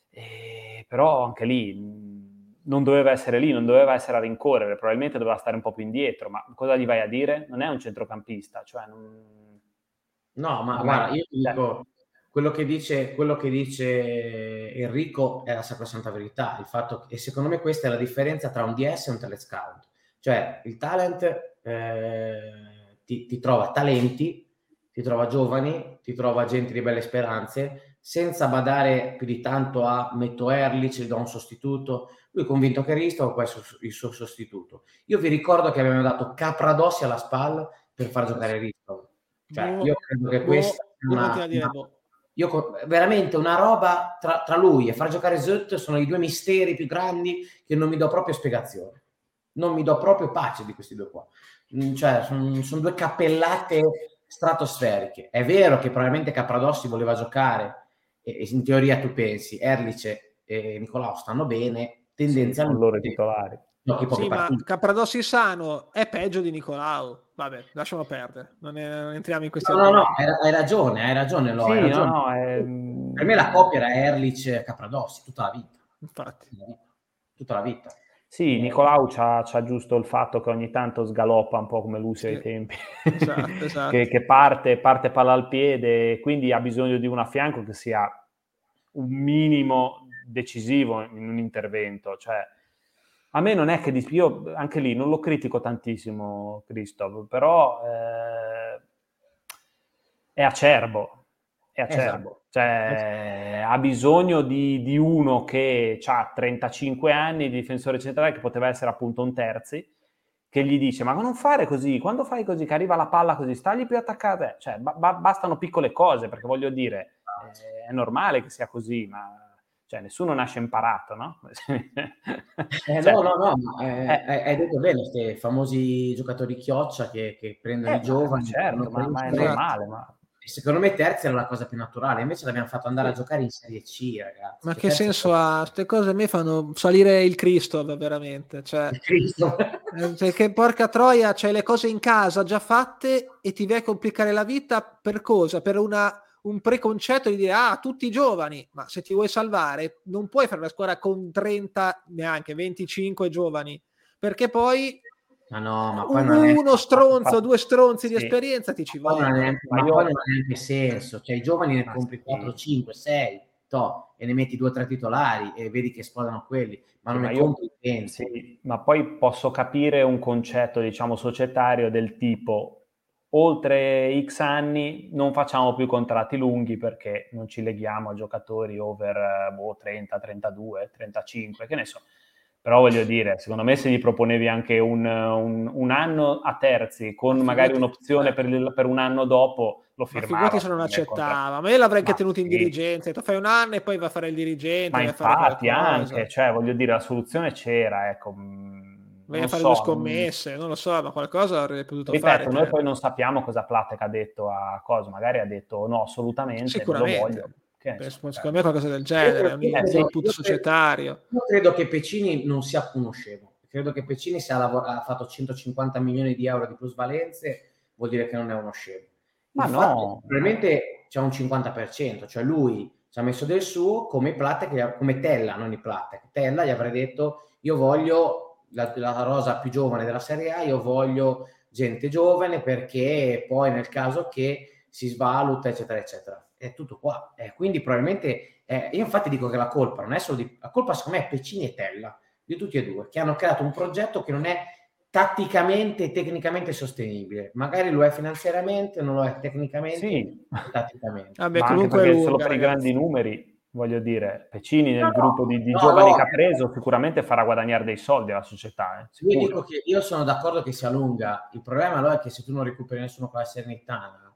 E, però anche lì non doveva essere lì, non doveva essere a rincorrere, probabilmente doveva stare un po' più indietro, ma cosa gli vai a dire? Non è un centrocampista, cioè non... No, ma guarda, io ti dico, quello che, dice, quello che dice Enrico è la sacrosanta verità, il fatto che, e secondo me questa è la differenza tra un DS e un talent scout, cioè il talent eh, ti, ti trova talenti, ti trova giovani, ti trova gente di belle speranze, senza badare più di tanto a metto Erlich, gli do un sostituto, lui è convinto che Risto può essere il suo sostituto. Io vi ricordo che abbiamo dato Capradossi alla spalla per far giocare Risto. Cioè, io credo che questa una, una, io, veramente una roba tra, tra, lui e far giocare Zutt sono i due misteri più grandi che non mi do proprio spiegazione. Non mi do proprio pace di questi due qua. Mm, cioè, sono, sono due cappellate stratosferiche. È vero che probabilmente Capradossi voleva giocare in teoria tu pensi Erlice e Nicolao stanno bene, tendenzialmente loro titolari. No, sì, ma Capradossi sano è peggio di Nicolao. Vabbè, lasciamo perdere, non, è, non entriamo in questi No, no, no, hai, ragione, hai ragione. Lo, sì, hai ragione. No, è... Per me la coppia era Erlich e Capradossi tutta la vita. Infatti. Tutta la vita. Sì, Nicolau c'ha, c'ha, giusto il fatto che ogni tanto sgaloppa un po' come Lucio ai tempi, esatto, esatto. che, che parte, parte, palla al piede, quindi ha bisogno di un a fianco che sia un minimo decisivo in un intervento. Cioè, a me non è che io anche lì non lo critico tantissimo, Christoph, però eh, è acerbo. È acerbo. Esatto. Cioè, ha bisogno di, di uno che ha 35 anni, di difensore centrale, che poteva essere appunto un terzi, che gli dice: Ma non fare così, quando fai così, che arriva la palla così, stagli più attaccato. Cioè, ba- bastano piccole cose, perché voglio dire, eh, è normale che sia così, ma cioè nessuno nasce imparato, no? eh, cioè, no, no, no, ma eh, eh, hai detto bene, questi famosi giocatori chioccia che, che prendono i eh, giovani. Certo, ma, ma, è normale, ma... Secondo me terza era la cosa più naturale, invece l'abbiamo fatto andare a giocare in Serie C, ragazzi. Ma che, che senso ha? Queste cose a me fanno salire il Cristo, veramente. Cioè, il Cristo. perché eh, porca troia, c'hai le cose in casa già fatte e ti vai a complicare la vita per cosa? Per una un preconcetto di dire ah tutti giovani ma se ti vuoi salvare non puoi fare una squadra con 30 neanche 25 giovani perché poi ma no, ma poi uno, uno stronzo, due stronzi sì. di esperienza ti ci vuole. Ma, neanche, ma poi non ha neanche senso. Cioè, i giovani ne compri 4, 5, 6 to, e ne metti due o tre titolari e vedi che esplodano quelli, ma non ma ne compri io, sì, ma poi posso capire un concetto, diciamo, societario del tipo oltre X anni non facciamo più contratti lunghi perché non ci leghiamo a giocatori over boh, 30, 32, 35, che ne so. Però voglio dire, secondo me se gli proponevi anche un, un, un anno a terzi con ma magari un'opzione per, il, per, un anno dopo, lo firmava. Ma figurati se non accettava, ma io l'avrei anche tenuto in sì. dirigente, tu fai un anno e poi va a fare il dirigente. Ma infatti anche, cioè voglio dire, la soluzione c'era, ecco mm, Vai a fare so, due scommesse, non lo so, ma qualcosa avrei potuto ripeto, fare. Noi cioè. poi non sappiamo cosa Platek ha detto a cosa, magari ha detto no, assolutamente, Sicuramente. lo voglio. Che per, secondo me qualcosa del genere, un input societario. Io credo che Pecini non sia uno scemo, credo che Pecini se ha, lavor- ha, fatto 150 milioni di euro di plusvalenze, vuol dire che non è uno scemo. Ma Infatti, no. Probabilmente c'è un 50%, cioè lui ci ha messo del suo come Platek, come Tella, non i Platek. Tella gli avrei detto io voglio la, la, rosa più giovane della Serie A, io voglio gente giovane perché poi nel caso che si svaluta, eccetera, eccetera. È tutto qua. Eh, quindi probabilmente, eh, io infatti dico che la colpa non è solo di... La colpa secondo me è Pecini e Tella, di tutti e due, che hanno creato un progetto che non è tatticamente e tecnicamente sostenibile. Magari lo è finanziariamente, non lo è tecnicamente sì. tatticamente. Vabbè, Ma comunque lunga, solo per i grandi numeri voglio dire, Pecini nel no, gruppo di, di no, giovani no, che ha preso sicuramente farà guadagnare dei soldi alla società. Eh, io dico che io sono d'accordo che sia lunga, il problema allora è che se tu non recuperi nessuno con la Sernitana,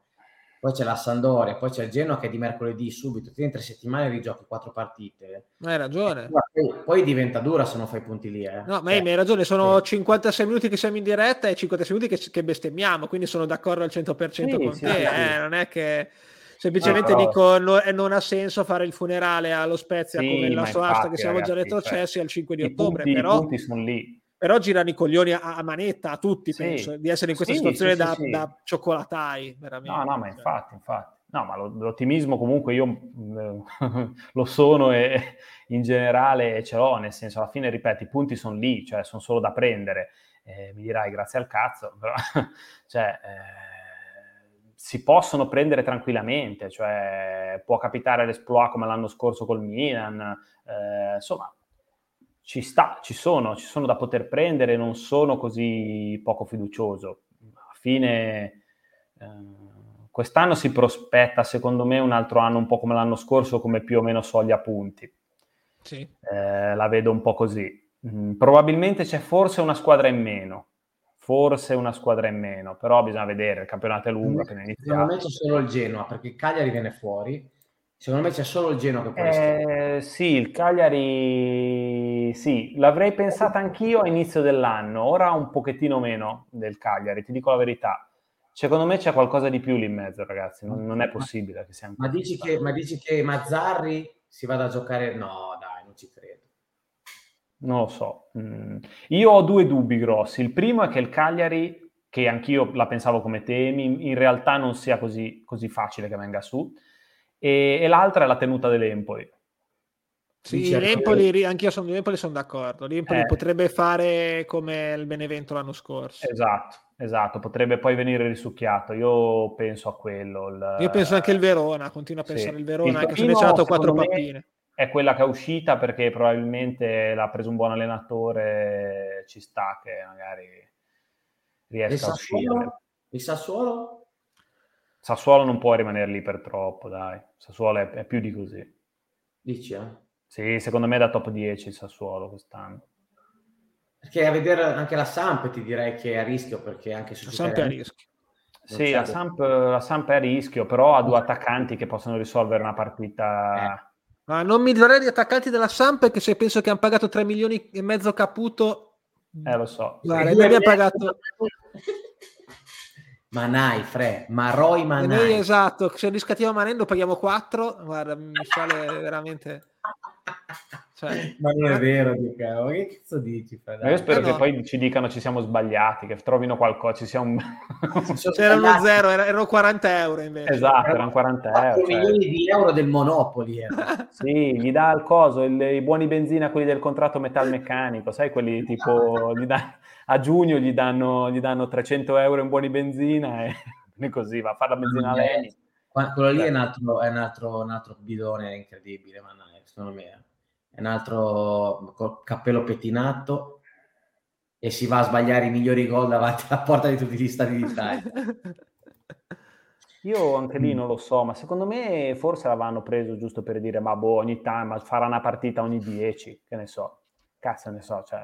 poi c'è la Sandoria, poi c'è il Genoa che è di mercoledì subito, ti in tre settimane rigiochi quattro partite. Hai ragione. Poi, poi, diventa dura se non fai punti lì. Eh. No, ma eh, hai ragione, sono sì. 56 minuti che siamo in diretta e 56 minuti che, che bestemmiamo, quindi sono d'accordo al 100% sì, con sì, te, eh, non è che Semplicemente no, dico, no, non ha senso fare il funerale allo Spezia come la sua asta che siamo già retrocessi cioè, al 5 di ottobre. Punti, però, punti sono lì. Però girano i coglioni a, a manetta a tutti, sì. penso, di essere in questa sì, situazione da, da, cioccolatai. Veramente. No, no, ma infatti, infatti. No, ma l'ottimismo comunque io eh, lo sono e in generale ce l'ho, nel senso, alla fine, ripeto, i punti sono lì, cioè sono solo da prendere. Eh, mi dirai grazie al cazzo, però, cioè... Eh, si possono prendere tranquillamente, cioè può capitare l'esploit come l'anno scorso col Milan, eh, insomma ci sta, ci sono, ci sono da poter prendere, non sono così poco fiducioso. Alla fine eh, quest'anno si prospetta secondo me un altro anno un po' come l'anno scorso, come più o meno soglia punti. Sì. Eh, la vedo un po' così. Mm, probabilmente c'è forse una squadra in meno, forse una squadra in meno, però bisogna vedere, il campionato è lungo appena iniziato. Secondo me c'è solo il Genoa, perché il Cagliari viene fuori, secondo me c'è solo il Genoa che può eh, Sì, il Cagliari, sì, l'avrei pensata anch'io a inizio dell'anno, ora un pochettino meno del Cagliari, ti dico la verità. Secondo me c'è qualcosa di più lì in mezzo, ragazzi, non, non è possibile che sia ma dici che, ma dici che Mazzarri si vada a giocare? No, dai, non ci credo. Non lo so. Mm. Io ho due dubbi grossi. Il primo è che il Cagliari, che anch'io la pensavo come temi, in realtà non sia così, così facile che venga su. E, e l'altra è la tenuta dell'Empoli. Sì, certo. l'Empoli, anch'io sono di Empoli, sono d'accordo. L'Empoli eh. potrebbe fare come il Benevento l'anno scorso. Esatto, esatto, potrebbe poi venire risucchiato. Io penso a quello. Il... Io penso anche il Verona, continuo a pensare sì. il Verona, il anche se ne dato quattro pappine è quella che è uscita perché probabilmente l'ha preso un buon allenatore, ci sta che magari riesca a uscire. Il Sassuolo? Sassuolo non può rimanere lì per troppo, dai. Sassuolo è, è più di così. Dici, eh? Sì, secondo me è da top 10 il Sassuolo quest'anno. Perché a vedere anche la Samp ti direi che è a rischio perché anche su la Samp è a rischio. Sì, la Samp, la Samp, è a rischio, però ha due attaccanti che possono risolvere una partita... Eh ma non mi darei di attaccanti della Samp perché se penso che hanno pagato 3 milioni e mezzo Caputo... Eh, lo so. Guarda, noi abbiamo pagato... Manai, Fre, Maroi Manai. Noi, esatto, se riscattiamo Manendo paghiamo 4, guarda, mi sale veramente... Cioè, ma non è vero, Dica. ma che cazzo dici? Ma io spero eh che no. poi ci dicano ci siamo sbagliati, che trovino qualcosa, ci sia un... C'era uno zero, erano 40 euro invece. Esatto, erano 40 euro. Cioè... milioni di euro del Monopoli. Eh. sì, gli dà il coso, il, i buoni benzina, quelli del contratto metalmeccanico, sai, quelli tipo, dà, a giugno gli danno, gli danno 300 euro in buoni benzina e così va a fare la benzina a lei. Quello lì è un altro, è un altro, un altro bidone incredibile, ma no, secondo me è un altro col cappello pettinato e si va a sbagliare i migliori gol davanti alla porta di tutti gli stati d'Italia. Io anche lì non lo so, ma secondo me forse l'avranno preso giusto per dire, ma boh, ogni tanto, farà una partita ogni 10, che ne so. cazzo ne so, cioè...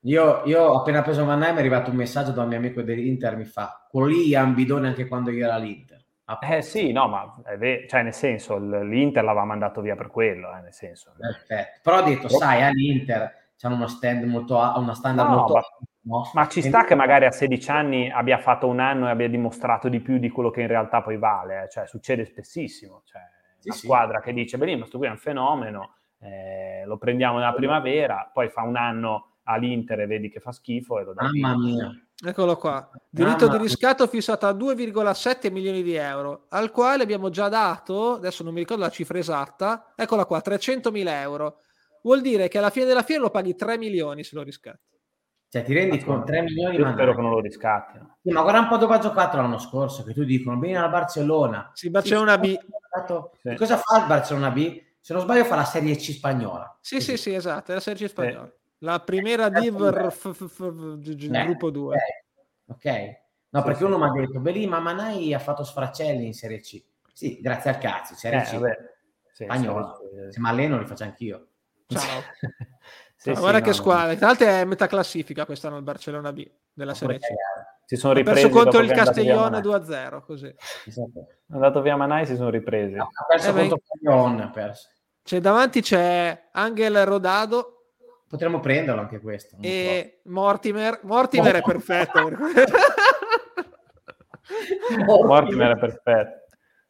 Io, io appena preso Mannheim mi è arrivato un messaggio da un mio amico dell'Inter, mi fa, quello lì è ambidone anche quando io ero all'Inter. Eh sì, no, ma cioè nel senso l'Inter l'aveva mandato via per quello, eh, nel senso. Perfetto. Però ho detto, Però... sai, all'Inter c'è uno stand molto, una standard no, molto ma, no? ma ci sta che magari a 16 anni abbia fatto un anno e abbia dimostrato di più di quello che in realtà poi vale, eh. cioè succede spessissimo, cioè sì, la sì. squadra che dice, benissimo, questo qui è un fenomeno, eh, lo prendiamo nella primavera, poi fa un anno all'Inter e vedi che fa schifo e lo dà Mamma mia. Eccolo qua. Diritto Mamma di riscatto fissato a 2,7 milioni di euro, al quale abbiamo già dato, adesso non mi ricordo la cifra esatta, eccola qua, 300 mila euro. Vuol dire che alla fine della fiera lo paghi 3 milioni se lo riscatti. Cioè ti rendi con 3 milioni? Io spero che non lo riscatti. Sì, ma guarda un po' dove ha giocato l'anno scorso, che tu dicono, bene alla Barcellona. Sì, Barcellona B. Sì. Cosa fa il Barcellona B? Se non sbaglio fa la Serie C spagnola. Sì, sì, sì, esatto, è la Serie C spagnola. La prima div gruppo 2. Ok. No, perché uno mi ha detto, Belì, ma Manai ha fatto sfracelli in Serie C. Sì, grazie al cazzo, Serie C. Sì, Spagnola. Se mi alleno li faccio anch'io. Ciao. sì, Ciao, guarda che no, squadra. Tra l'altro è metà classifica quest'anno il Barcellona B della Serie C. Si sono ripresi. Ha perso contro il Castiglione 2-0, così. Esatto. È andato via Manai e si sono ripresi. ha perso eh, contro Castiglione, perso. Cioè, davanti c'è Angel Rodado. Potremmo prenderlo anche questo. E Mortimer. Mortimer oh. è perfetto. Mortimer è perfetto.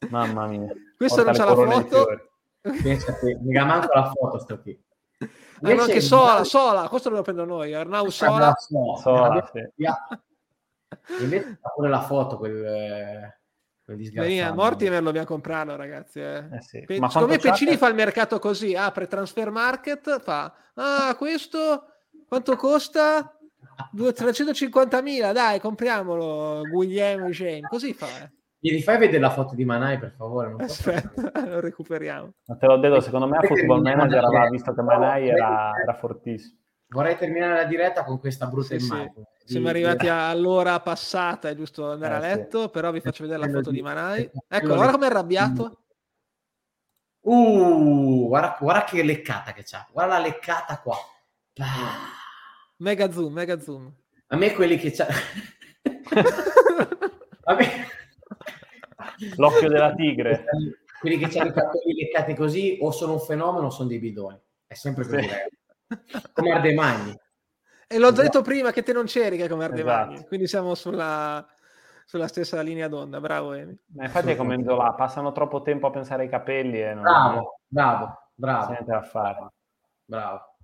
Mamma mia. Questo Porta non c'ha la foto. Pensate, mica manco la foto sto qui. Ah, no, che Sola, Sola, questo lo prendo noi, Arnau Sola. Sola, Sola sì. Invece pure la foto quel, eh, Venia, Mortimer lo abbiamo comprato, ragazzi. Eh. Eh sì. Pe- secondo me Pecini fa il mercato così, apre transfer market, fa, ah, questo quanto costa? 350.000, dai, compriamolo, Guglielmo Jane, così fa. Eh. Mi rifai vedere la foto di Manai, per favore? Non Aspetta, lo recuperiamo. Ma te l'ho detto, secondo me a Football Manager aveva visto che Manai era, era fortissimo. Vorrei terminare la diretta con questa brutta sì, immagine. Sì. Siamo arrivati all'ora passata, è giusto andare eh, a letto, sì. però vi faccio vedere la foto di Manai. Ecco, guarda come è arrabbiato. Uh, guarda, guarda, che leccata che c'ha. Guarda la leccata qua. Ah. Mega zoom, mega zoom. A me quelli che c'ha... a me... L'occhio della tigre. Quelli che hanno i capelli leccati così o sono un fenomeno o sono dei bidoni. È sempre così. Sì. Come Ardemagni. E l'ho esatto. detto prima che te non c'eri che come Ardemagni, esatto. quindi siamo sulla, sulla, stessa linea d'onda. Bravo Emi. Ma infatti è come Zola, passano troppo tempo a pensare ai capelli e non Bravo, bravo, bravo. Niente da fare. Bravo.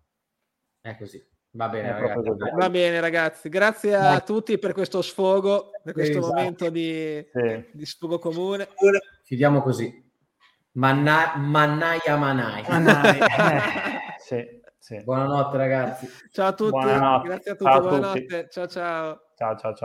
È così. Va bene, ragazzi. Va bene, ragazzi. Grazie a no. tutti per questo sfogo, per questo esatto. momento di, sì. di, sfogo comune. Chiudiamo così. Manna- mannaia manai. manai. sì, sì. Buonanotte, ragazzi. Ciao a tutti. Buonanotte. Grazie a tutti. Ciao buonanotte. Tutti. Ciao, ciao. Ciao, ciao, ciao.